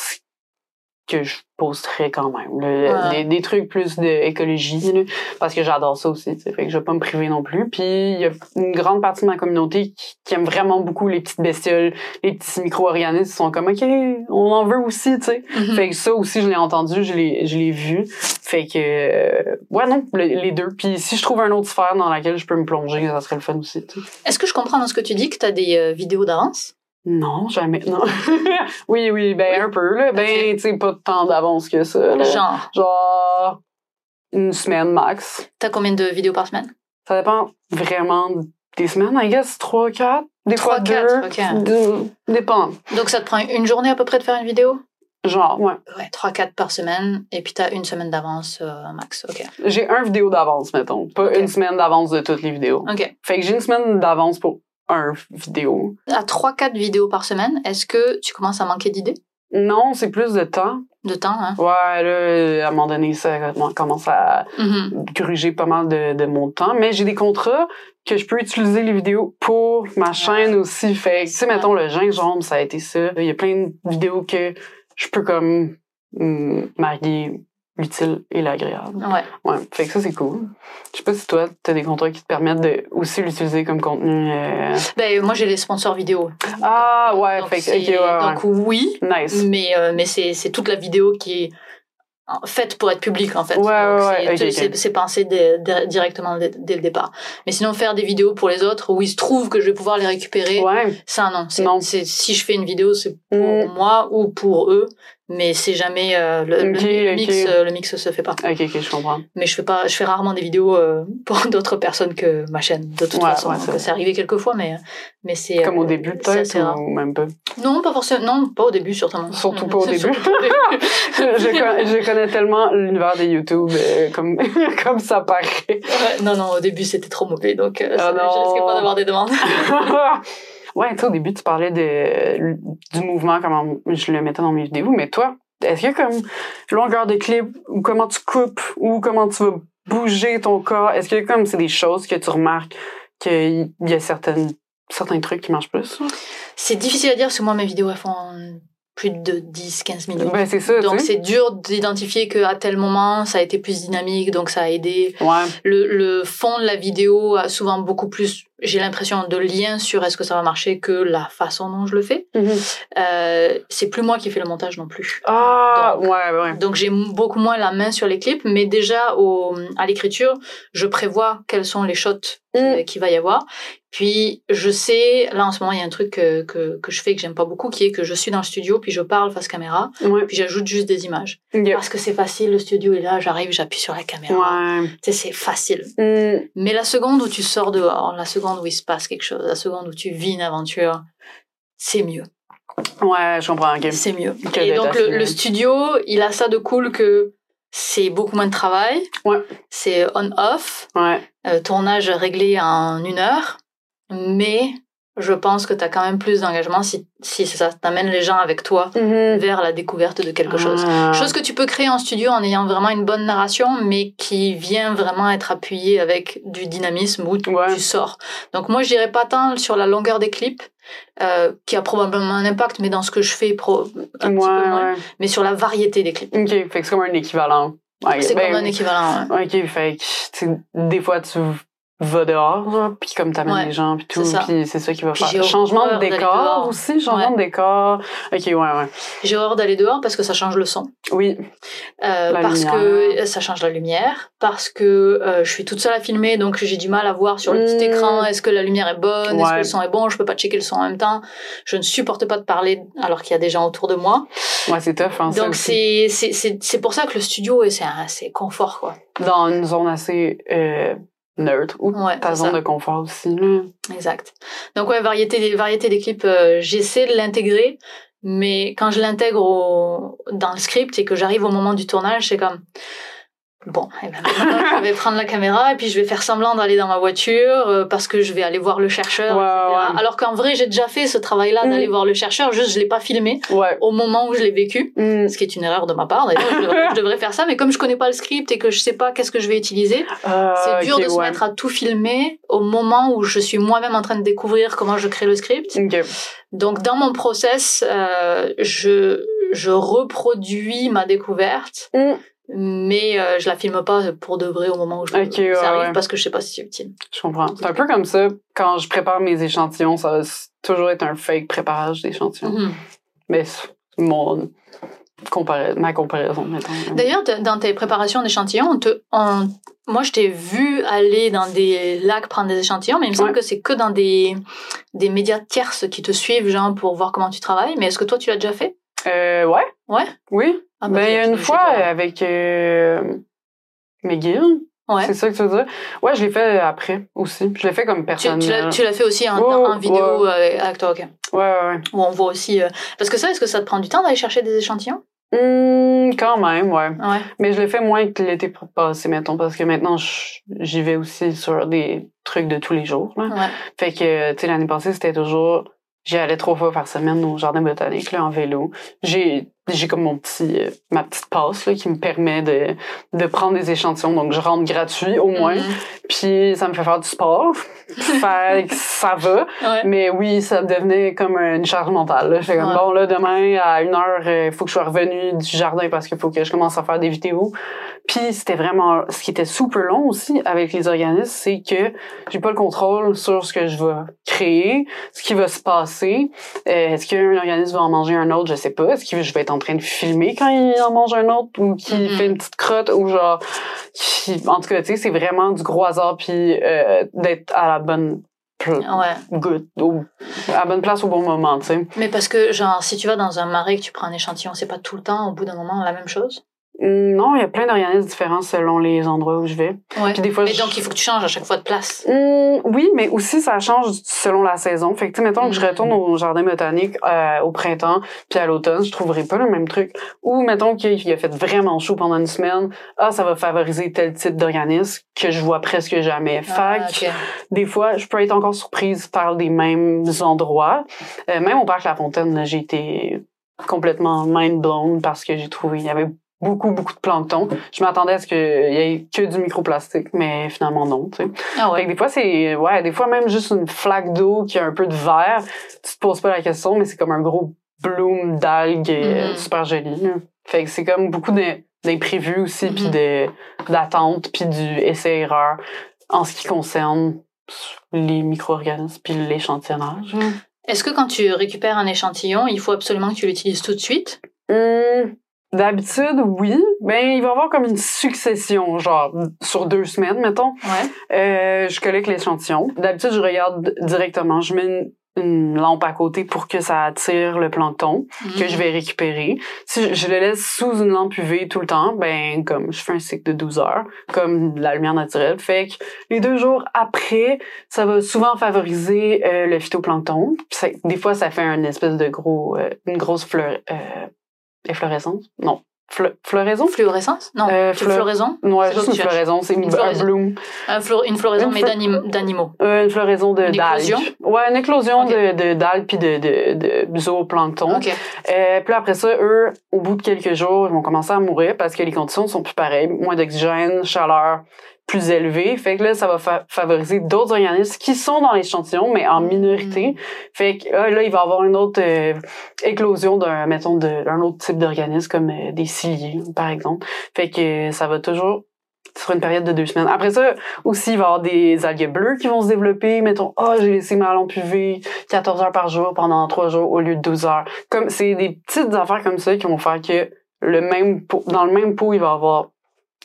que je posterai quand même.
Ouais.
des, des trucs plus d'écologie, parce que j'adore ça aussi. Fait que je vais pas me priver non plus. Puis il y a une grande partie de ma communauté qui, qui aime vraiment beaucoup les petites bestioles, les petits micro-organismes. Ils sont comme, OK, on en veut aussi, tu sais.
Mhm.
Fait que ça aussi, je l'ai entendu, je l'ai, vu. Fait que, euh, ouais, non, le- les deux. Puis si je trouve un autre sphère dans laquelle je peux me plonger, ça serait le fun aussi,
est-ce que je comprends dans ce que tu dis que tu as des euh, vidéos d'avance?
Non, jamais, non. oui, oui, ben
Oui.
un peu, là. Ben,
Ok.
tu sais, pas tant d'avance que ça, là.
Genre,
Genre, une semaine max.
t'as combien de vidéos par semaine?
Ça dépend vraiment des semaines, I guess, trois, quatre? Des
Trois,
fois deux.
quatre, ok.
Deux- dépend.
Donc ça te prend une journée à peu près de faire une vidéo?
Genre, ouais.
Ouais, 3-4 par semaine, et puis t'as une semaine d'avance euh, max. Ok.
J'ai un vidéo d'avance, mettons. Pas une semaine d'avance de toutes les vidéos.
Ok.
Fait que j'ai une semaine d'avance pour un vidéo.
À 3-4 vidéos par semaine, est-ce que tu commences à manquer d'idées?
Non, c'est plus de temps.
De temps, hein?
Ouais, là, à un moment donné, ça commence à
Mhm.
gruger pas mal de, de mon temps. Mais j'ai des contrats que je peux utiliser les vidéos pour ma chaîne aussi. Fait que, tu sais, mettons, le gingembre, ça a été ça. Il y a plein de vidéos que je peux comme hum, marier l'utile et l'agréable.
Ouais.
Ouais, fait que ça, c'est cool. Je sais pas si toi, t'as des contrats qui te permettent de aussi l'utiliser comme contenu. euh,
Ben, moi, j'ai les sponsors vidéo.
Ah, ouais,
Donc,
fait que,
c'est-
ok, ouais, ouais.
Donc, oui,
Nice.
mais, euh, mais c'est c'est toute la vidéo qui est faite pour être publique, en fait.
Ouais, ouais,
Donc,
ouais,
c'est-
ok,
c'est
ok.
c'est pensé directement dès, dès le départ. Mais sinon, faire des vidéos pour les autres où il se trouve que je vais pouvoir les récupérer,
Ouais.
ça, non. C'est-
Non.
c'est- Si je fais une vidéo, c'est pour
Mm.
moi ou pour eux, mais c'est jamais euh, le, mix. euh, le mix se fait pas.
Ok, ok, je comprends.
Mais je fais pas, je fais rarement des vidéos euh, pour d'autres personnes que ma chaîne. De toute
Ouais,
façon,
ouais, c'est
arrivé quelques fois, mais mais c'est
Comme au début, peut-être, ou même pas?
Non, pas forcément. Non, pas au début, sûrement.
Surtout pas au début.
Surtout pas au début.
je, connais, je connais tellement l'univers de YouTube comme, comme ça paraît.
Ouais, non, non, au début, c'était trop mauvais, donc
Ah
je risquais pas d'avoir des demandes.
Ouais, tu sais, au début, tu parlais de, du mouvement, comment je le mettais dans mes vidéos, mais toi, est-ce a comme longueur de clip, ou comment tu coupes, ou comment tu vas bouger ton corps? Est-ce a comme, c'est des choses que tu remarques qu'il y a certaines, certains trucs qui marchent plus?
C'est difficile à dire parce que moi, mes vidéos, elles font plus de 10-15 minutes.
Ben, c'est ça,
donc c'est dur d'identifier qu'à tel moment ça a été plus dynamique, donc ça a aidé.
Ouais.
Le, le fond de la vidéo a souvent beaucoup plus, j'ai l'impression, de lien sur est-ce que ça va marcher que la façon dont je le fais.
Mhm.
Euh, c'est plus moi qui fais le montage non plus.
Ah,
Donc,
ouais, ouais.
Donc j'ai beaucoup moins la main sur les clips, mais déjà au, à l'écriture, je prévois quels sont les shots
Mm.
euh, qu'il va y avoir. Puis je sais, là en ce moment il y a un truc que, que, que je fais que j'aime pas beaucoup, qui est que je suis dans le studio, puis je parle face caméra,
Ouais.
puis j'ajoute juste des images. Parce que c'est facile, le studio est là, j'arrive, j'appuie sur la caméra.
Ouais.
Tu sais, c'est facile.
Mm.
Mais la seconde où tu sors dehors, la seconde où il se passe quelque chose, la seconde où tu vis une aventure, c'est mieux.
Ouais, je comprends. ok.
C'est mieux. Et donc le studio, il a ça de cool que c'est beaucoup moins de travail.
Ouais.
C'est on-off.
Ouais.
Euh, tournage réglé en une heure. Mais je pense que tu as quand même plus d'engagement si, si ça, t'amènes les gens avec toi
Mhm.
vers la découverte de quelque chose.
Ah.
Chose que tu peux créer en studio en ayant vraiment une bonne narration, mais qui vient vraiment être appuyée avec du dynamisme
Ouais.
tu sors. Donc moi, je dirais pas tant sur la longueur des clips, euh, qui a probablement un impact, mais dans ce que je fais, pro, un
Ouais,
petit peu moins,
ouais.
mais sur la variété des clips.
Ok, fait que c'est comme un équivalent.
C'est
ben,
comme un équivalent.
Ok, fait que, des fois, tu va dehors, puis comme t'amènes
Ouais,
les gens, puis tout, puis c'est ça qui va faire. Changement de décor aussi, changement
Ouais.
de décor. Ok, ouais, ouais.
J'ai horreur d'aller dehors parce que ça change le son.
Oui,
Euh, parce
lumière.
que ça change la lumière, parce que euh, je suis toute seule à filmer, donc j'ai du mal à voir sur le petit
Mm.
écran est-ce que la lumière est bonne, est-ce que le son est bon, je peux pas checker le son en même temps. Je ne supporte pas de parler alors qu'il y a des gens autour de moi.
ouais, c'est tough, hein,
donc c'est pour ça que le studio c'est un- c'est confort quoi.
Dans une zone assez euh, neutre, ou
Ouais,
ta zone
ça.
de confort aussi, là.
Exact. Donc ouais, variété des variété des clips, euh, j'essaie de l'intégrer, mais quand je l'intègre dans le script et que j'arrive au moment du tournage, c'est comme bon, eh ben, je vais prendre la caméra et puis je vais faire semblant d'aller dans ma voiture euh, parce que je vais aller voir le chercheur.
Ouais,
etc.
ouais.
Alors qu'en vrai, j'ai déjà fait ce travail-là d'aller
Mm.
voir le chercheur, juste je l'ai pas filmé
Ouais.
au moment où je l'ai vécu.
Mm.
Ce qui est une erreur de ma part, d'ailleurs, je devrais, faire ça, mais comme je connais pas le script et que je sais pas qu'est-ce que je vais utiliser,
Ah,
c'est dur de se mettre à tout filmer au moment où je suis moi-même en train de découvrir comment je crée le script.
Ok.
Donc dans mon process, euh, je, je reproduis ma découverte,
Mm.
Mais euh, je la filme pas pour de vrai au moment où je,
Ok, ouais,
ça arrive
ouais.
parce que je sais pas si c'est utile.
Je comprends. C'est un peu comme ça, quand je prépare mes échantillons, ça va toujours être un fake préparage d'échantillons.
Mhm.
Mais c'est mon compara- ma comparaison, mettons.
D'ailleurs, dans tes préparations d'échantillons, on te, on- moi je t'ai vu aller dans des lacs prendre des échantillons, mais il me semble
Ouais.
que c'est que dans des, des médias tierces qui te suivent, genre pour voir comment tu travailles. Mais est-ce que toi tu l'as déjà fait?
Euh, ouais.
Ouais?
Oui.
Ah,
ben, il y a une fois euh, avec euh, McGill.
Ouais.
C'est ça que tu veux dire? Ouais, je l'ai fait après aussi. Je l'ai fait comme personne.
tu l'as, tu l'as fait aussi en, vidéo
ouais.
euh, avec toi, ok.
Ouais, ouais, ouais.
Où on voit aussi. euh, Parce que ça, est-ce que ça te prend du temps d'aller chercher des échantillons?
Hum, quand même, ouais.
Ouais.
Mais je l'ai fait moins que l'été passé, mettons, parce que maintenant, j'y vais aussi sur des trucs de tous les jours. Là.
Ouais.
Fait que, tu sais, l'année passée, c'était toujours... J'y allais trois fois par semaine au jardin botanique, là, en vélo. J'ai j'ai comme mon petit... euh, ma petite passe, là, qui me permet de, de prendre des échantillons. Donc, je rentre gratuit, au moins.
Mhm.
Puis, ça me fait faire du sport. fait que ça va.
Ouais.
Mais oui, ça devenait comme une charge mentale. Là. J'étais comme,
Ouais.
bon, là, demain, à une heure, il faut que je sois revenue du jardin parce qu'il faut que je commence à faire des vidéos. Puis, c'était vraiment... Ce qui était super long aussi avec les organismes, c'est que j'ai pas le contrôle sur ce que je vais créer, ce qui va se passer. Euh, Est-ce qu'un organisme va en manger un autre? Je sais pas. Est-ce que je vais être en train de filmer quand il en mange un autre ou qui
Mhm.
fait une petite crotte ou genre... Qui... En tout cas, tu sais, c'est vraiment du gros hasard puis euh, d'être à la bonne
Ouais.
good, à la bonne place au bon moment, tu sais.
Mais parce que, genre, si tu vas dans un marais et que tu prends un échantillon, c'est pas tout le temps, au bout d'un moment, la même chose?
Non, il y a plein d'organismes différents selon les endroits où je vais.
Ouais.
Puis des fois,
Mais
je-
donc, il faut que tu changes à chaque fois de place.
Hum, oui, mais aussi ça change selon la saison. Fait que, tu sais, mettons que je
Mhm.
retourne au jardin botanique euh, au printemps, puis à l'automne, je trouverai pas le même truc. Ou mettons qu'il a fait vraiment chaud pendant une semaine, ah, ça va favoriser tel type d'organisme que je vois presque jamais.
Ah,
fait des fois, je peux être encore surprise par les mêmes endroits. Euh, même au parc La Fontaine, j'ai été complètement mind blown parce que j'ai trouvé il y avait beaucoup beaucoup de plancton. Je m'attendais à ce qu'il y ait que du microplastique, mais finalement non. Tu sais.
Ah
Fait
ouais.
que des fois c'est ouais, des fois même juste une flaque d'eau qui a un peu de verre, tu te poses pas la question, mais c'est comme un gros bloom d'algues euh,
Mhm.
super joli. Fait que c'est comme beaucoup d'imprévus aussi, puis
Mhm.
de d'attentes, puis du essai-erreur en ce qui concerne les micro-organismes puis l'échantillonnage.
Est-ce que quand tu récupères un échantillon, il faut absolument que tu l'utilises tout de suite?
Hum, D'habitude, oui. Ben, il va y avoir comme une succession, genre sur deux semaines, mettons.
Ouais.
Euh, je collecte l'échantillon. D'habitude, je regarde directement. Je mets une, une lampe à côté pour que ça attire le plancton que
Mhm.
je vais récupérer. Si je, le laisse sous une lampe UV tout le temps, ben comme je fais un cycle de 12 heures, comme la lumière naturelle, fait que les deux jours après, ça va souvent favoriser euh, le phytoplancton. Ça- des fois, ça fait un espèce de gros, euh, une grosse fleur, euh, efflorescence. Non, Fle- floraison?
Fluorescence? Non,
Euh, fleur-
floraison
Ouais,
C'est
juste une floraison, c'est
Une
un
floraison.
bloom.
Un flo- Une floraison,
Une
mais d'animaux.
Euh, une floraison de d'algues. Ouais, une éclosion
Ok.
de de d'algues puis de de de zooplancton.
Ok.
Euh, puis après ça, eux, au bout de quelques jours, ils vont commencer à mourir parce que les conditions sont plus pareilles, moins d'oxygène, chaleur plus élevée. Fait que là, ça va fa- favoriser d'autres organismes qui sont dans l'échantillon, mais en
Mm.
minorité. Fait que euh, là, il va y avoir une autre euh, éclosion d'un, mettons, d'un autre type d'organisme comme euh, des ciliés, par exemple. Fait que euh, ça va toujours sur une période de deux semaines. Après ça, aussi, il va y avoir des algues bleues qui vont se développer. Mettons, oh, j'ai laissé ma lampe UV 14 heures par jour pendant trois jours au lieu de 12 heures. Comme, c'est des petites affaires comme ça qui vont faire que le même pot, dans le même pot, il va y avoir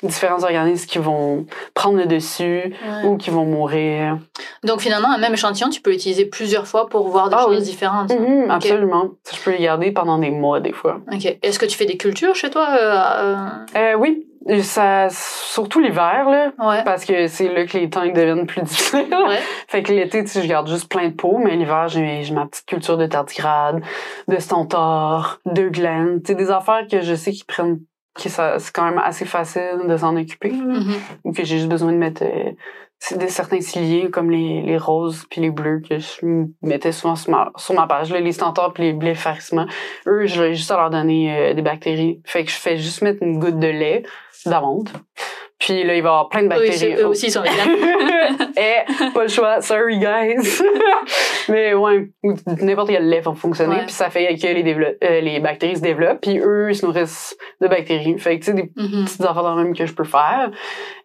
différents organismes qui vont prendre le dessus
Ouais.
ou qui vont mourir.
Donc finalement, un même échantillon, tu peux l'utiliser plusieurs fois pour voir des
Ah
choses
oui.
différentes.
Mhm,
Ok.
Absolument. Je peux les garder pendant des mois, des fois.
Ok. Est-ce que tu fais des cultures chez toi euh, euh,
Euh, oui, ça, surtout l'hiver, là.
Ouais.
Parce que c'est là que les tanks deviennent plus difficiles.
Ouais.
Fait que l'été, tu sais, je garde juste plein de pots, mais l'hiver, j'ai ma petite culture de tardigrade, de stentor, de glen. Tu sais, des affaires que je sais qui prennent, que ça, c'est quand même assez facile de s'en occuper.
Mhm.
Ou que j'ai juste besoin de mettre euh, des certains ciliers comme les, les roses puis les bleus que je mettais souvent sur ma, sur ma page. Là, les stentors puis les bléfarissements, eux, je vais juste à leur donner euh, des bactéries. Fait que je fais juste mettre une goutte de lait d'amande. Puis là, il va y avoir plein de
Oui,
bactéries.
c'est- eux aussi ils sont véganes.
Eh, pas le choix. Sorry, guys. Mais ouais, ou n'importe quel lait va fonctionner. Puis ça fait que les, euh, les bactéries se développent. Puis eux, ils se nourrissent de bactéries. Fait que, tu sais, des
Mhm.
petites affaires dans le même que je peux faire.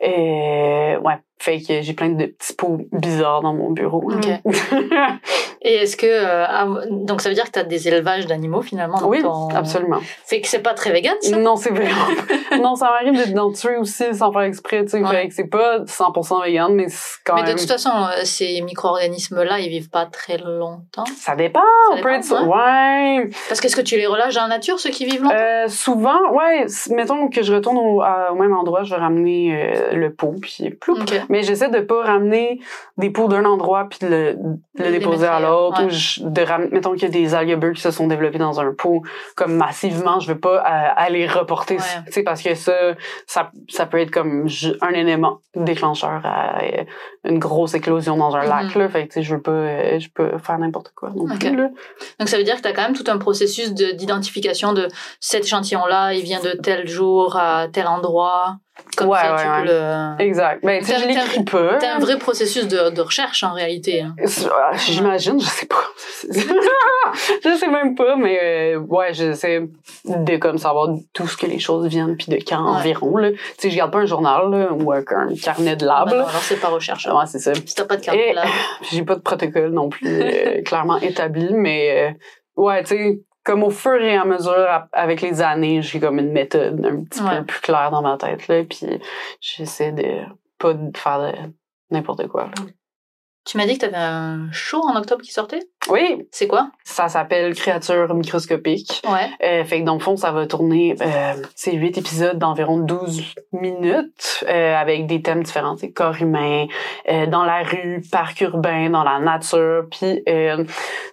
Et ouais, fait que j'ai plein de petits pots bizarres dans mon bureau.
Et est-ce que euh, donc ça veut dire que tu as des élevages d'animaux finalement dans
oui,
ton...
absolument.
Fait que c'est pas très vegan ça?
Non, c'est vraiment Non, ça m'arrive de- d'en tuer aussi sans faire exprès, tu sais.
Ouais.
C'est pas 100% vegan, mais c'est quand
Mais de
même...
toute façon, euh, ces micro-organismes-là, ils vivent pas très longtemps.
Ça dépend,
Ça
on peut
dépend,
être... Ouais.
Parce qu'est-ce que tu les relâches dans la nature, ceux qui vivent longtemps?
Euh, souvent, ouais, mettons que je retourne au, à- au même endroit, je vais ramener euh, le pot, puis ploup.
Ok.
Mais j'essaie de pas ramener des pots d'un endroit puis de le, de le
Les
déposer à l'autre
ouais.
ou je- de ram- mettons qu'il y a des algues bleues qui se sont développées dans un pot comme massivement, je veux pas euh, aller reporter,
Ouais.
tu sais parce que ça, ça ça peut être comme un élément déclencheur à euh, une grosse éclosion dans un lac là, fait que tu sais je veux pas euh, je peux faire n'importe quoi là.
Donc ça veut dire que tu as quand même tout un processus de- d'identification de, cet échantillon-là, il vient de tel jour à tel endroit. Comme
Ouais,
ça,
ouais,
tu
ouais.
peux le...
Exact. Ben tu je l'écris pas.
T'as un vrai processus de, de recherche en réalité. hein.
Ah, J'imagine, je sais pas. je sais même pas, mais euh, ouais, j'essaie de comme savoir d'où ce que les choses viennent puis de quand environ là. Tu sais, je garde pas un journal là, ou un, un carnet de lab.
Ben non, alors c'est pas recherche.
Ouais, c'est ça.
Si t'as pas de carte
Et-
là.
J'ai pas de protocole non plus euh, clairement établi, mais euh, ouais, tu sais, comme au fur et à mesure avec les années, j'ai comme une méthode un petit
Ouais.
peu plus claire dans ma tête là, puis j'essaie de pas de faire de n'importe quoi. là.
Tu m'as dit que t'avais un show en octobre qui sortait?
Oui,
C'est quoi?
Ça s'appelle Créatures microscopiques.
Ouais.
Euh, fait que dans le fond, ça va tourner, euh, c'est huit épisodes d'environ 12 minutes euh, avec des thèmes différents, c'est corps humain, euh, dans la rue, parc urbain, dans la nature, puis euh,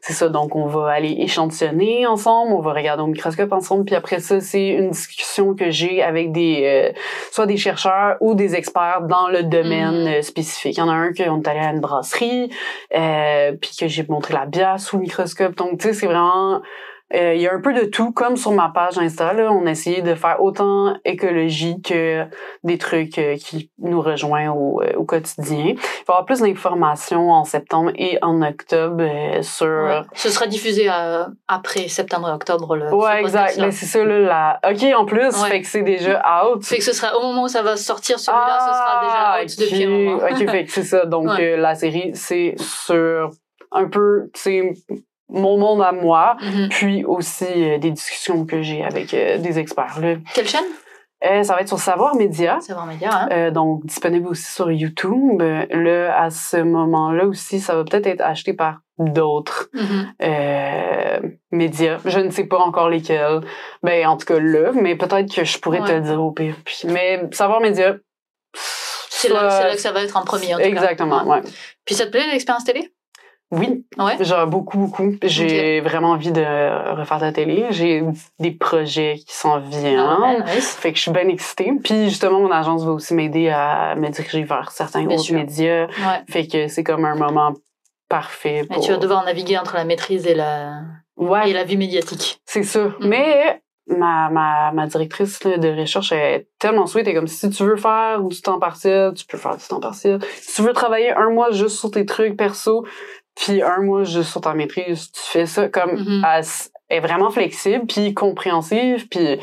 c'est ça. Donc on va aller échantillonner ensemble, on va regarder au microscope ensemble, puis après ça, c'est une discussion que j'ai avec des euh, soit des chercheurs ou des experts dans le domaine
Mhm.
euh, spécifique. Il y en a un qui on est allé à une brasserie, euh, puis que j'ai montré la bière sous microscope. Donc, tu sais, c'est vraiment... euh, Il y a un peu de tout, comme sur ma page Insta. Là, on a essayé de faire autant écologie que des trucs euh, qui nous rejoignent au, euh, au quotidien. Il va y avoir plus d'informations en septembre et en octobre sur...
Ouais. Ce sera diffusé après septembre et octobre. Le,
Ouais, exact. Mais c'est ça, là, la... OK, en plus,
Ouais.
fait que c'est déjà out.
Fait que ce sera au moment où ça va sortir celui-là, ce sera déjà out depuis un moment.
Ah, OK, fait que c'est ça. Donc,
Ouais.
la série, c'est sur un peu, tu sais, mon monde à moi,
Mhm.
puis aussi euh, des discussions que j'ai avec euh, des experts. Là.
Quelle chaîne?
Euh, ça va être sur Savoir Média.
Savoir Média, hein
Euh, donc disponible aussi sur YouTube. Là, à ce moment-là aussi, ça va peut-être être acheté par d'autres
Mhm.
euh, médias. Je ne sais pas encore lesquels. Ben, en tout cas, là, mais peut-être que je pourrais te le dire au pire. Puis- Mais Savoir Média,
C'est là, c'est là que ça va être en premier, en tout cas.
Exactement,
ouais. Puis ça te plaît, l'expérience télé?
Oui,
Ouais.
genre beaucoup, beaucoup. J'ai vraiment envie de refaire de la télé. J'ai des projets qui s'en viennent.
Ah nice.
Fait que je suis bien excitée. Puis justement, mon agence va aussi m'aider à me diriger vers certains
Bien
autres
sûr.
médias.
Ouais.
Fait que c'est comme un moment parfait
Mais tu vas devoir naviguer entre la maîtrise et la,
Ouais,
et la vue médiatique.
c'est ça.
Mhm.
Mais ma, ma, ma directrice là, de recherche est tellement sweet. Elle est comme si tu veux faire du temps partiel, tu peux faire du temps partiel. Si tu veux travailler un mois juste sur tes trucs perso, puis un mois juste sur ta maîtrise, tu fais ça. Comme elle, s- est vraiment flexible, puis compréhensive, puis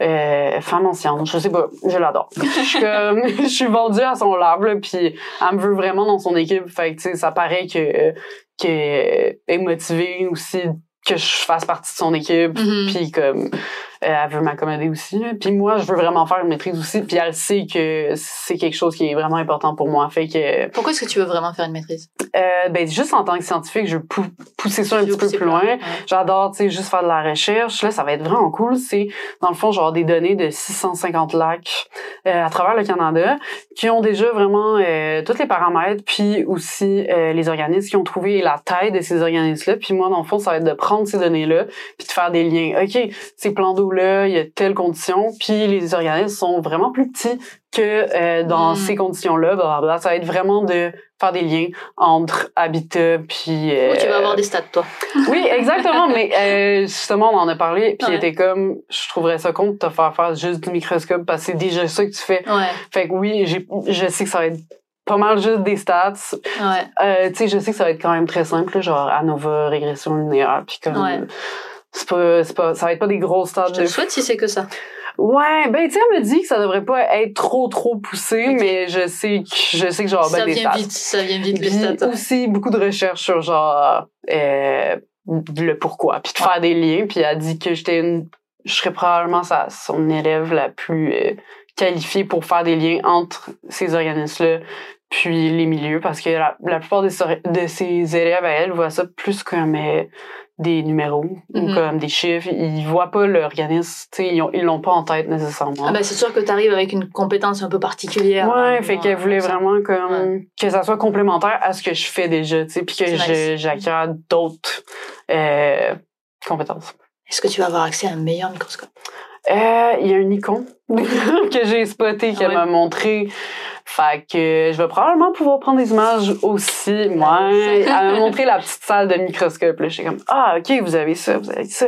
euh, femme ancienne, je sais pas, je l'adore. Je suis comme, je suis vendue à son lab, là, puis elle me veut vraiment dans son équipe. Fait que, tu sais, ça paraît que qu'elle est motivée aussi que je fasse partie de son équipe,
Mhm.
puis comme elle veut m'accommoder aussi. là. Puis moi, je veux vraiment faire une maîtrise aussi, puis elle sait que c'est quelque chose qui est vraiment important pour moi. Fait que
Pourquoi est-ce que tu veux vraiment faire une maîtrise?
euh, ben juste en tant que scientifique, je veux pou- pousser ça un petit peu plus loin.
ouais.
J'adore, tu sais, juste faire de la recherche. Là, ça va être vraiment cool. C'est, dans le fond, genre des données de 650 lacs euh, à travers le Canada qui ont déjà vraiment euh, tous les paramètres, puis aussi euh, les organismes qui ont trouvé la taille de ces organismes-là. Puis moi, dans le fond, ça va être de prendre ces données-là puis de faire des liens. OK, ces plans il y a telle condition, puis les organismes sont vraiment plus petits que euh, dans
Mm.
ces conditions-là. Ça va être vraiment de faire des liens entre habitat puis... euh,
tu vas avoir des stats, toi.
oui, exactement. mais euh, justement, on en a parlé, puis il
Ouais.
était comme, je trouverais ça con de te faire faire juste du microscope parce que c'est déjà ça que tu fais.
Ouais,
Fait que oui, je sais que ça va être pas mal juste des stats.
ouais.
Euh, tu sais, je sais que ça va être quand même très simple, là, genre ANOVA, régression linéaire, puis comme... C'est pas, c'est pas, ça va être pas des grosses stats
Je te
de
souhaite si c'est que ça.
Ouais, ben tu sais, elle me dit que ça devrait pas être trop trop poussé, mais je sais que je sais que genre
ça
ben, des
vient vite, ça vient vite,
Puis aussi beaucoup de recherches sur genre euh, le pourquoi, puis de faire des liens. Puis elle a dit que j'étais une, je serais probablement sa, son élève la plus euh, qualifiée pour faire des liens entre ces organismes-là puis les milieux, parce que la, la plupart des, de ses élèves à elle voient ça plus comme euh, des numéros ou
Mhm.
comme des chiffres. Ils voient pas l'organisme, ils ont- ils l'ont pas en tête nécessairement.
Ah ben, c'est sûr que tu arrives avec une compétence un peu particulière.
Ouais,
hein,
fait qu'elle voulait vraiment comme que ça soit complémentaire à ce que je fais déjà, tu sais, puis que j'acquière d'autres euh, compétences.
Est-ce que tu vas avoir accès à un meilleur microscope?
Euh, Il y a un icon que j'ai spoté qu'elle
Ouais.
m'a montré. Fait que je vais probablement pouvoir prendre des images aussi. Moi, elle m'a montré la petite salle de microscope. Là, j'étais comme ah ok vous avez ça, vous avez ça.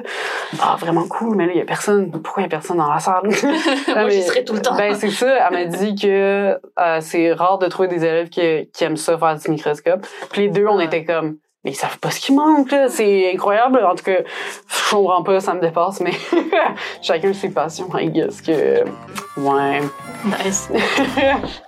Ah vraiment cool. Mais là il y a personne. Pourquoi il y a personne dans la salle?
Moi, j'y
mais-
serai tout le temps.
Ben, c'est ça. Elle m'a dit que euh, c'est rare de trouver des élèves qui, qui aiment ça faire du microscope. Puis les deux, on
Ouais.
était comme, mais ils savent pas ce qui manque. C'est incroyable. En tout cas, je comprends pas, ça me dépasse, mais chacun ses passions, I guess que, ouais.
Nice.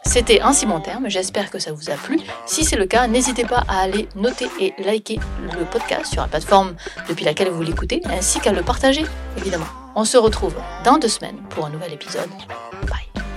C'était ainsi mon terme, j'espère que ça vous a plu. Si c'est le cas, n'hésitez pas à aller noter et liker le podcast sur la plateforme depuis laquelle vous l'écoutez, ainsi qu'à le partager, évidemment. On se retrouve dans deux semaines pour un nouvel épisode. Bye.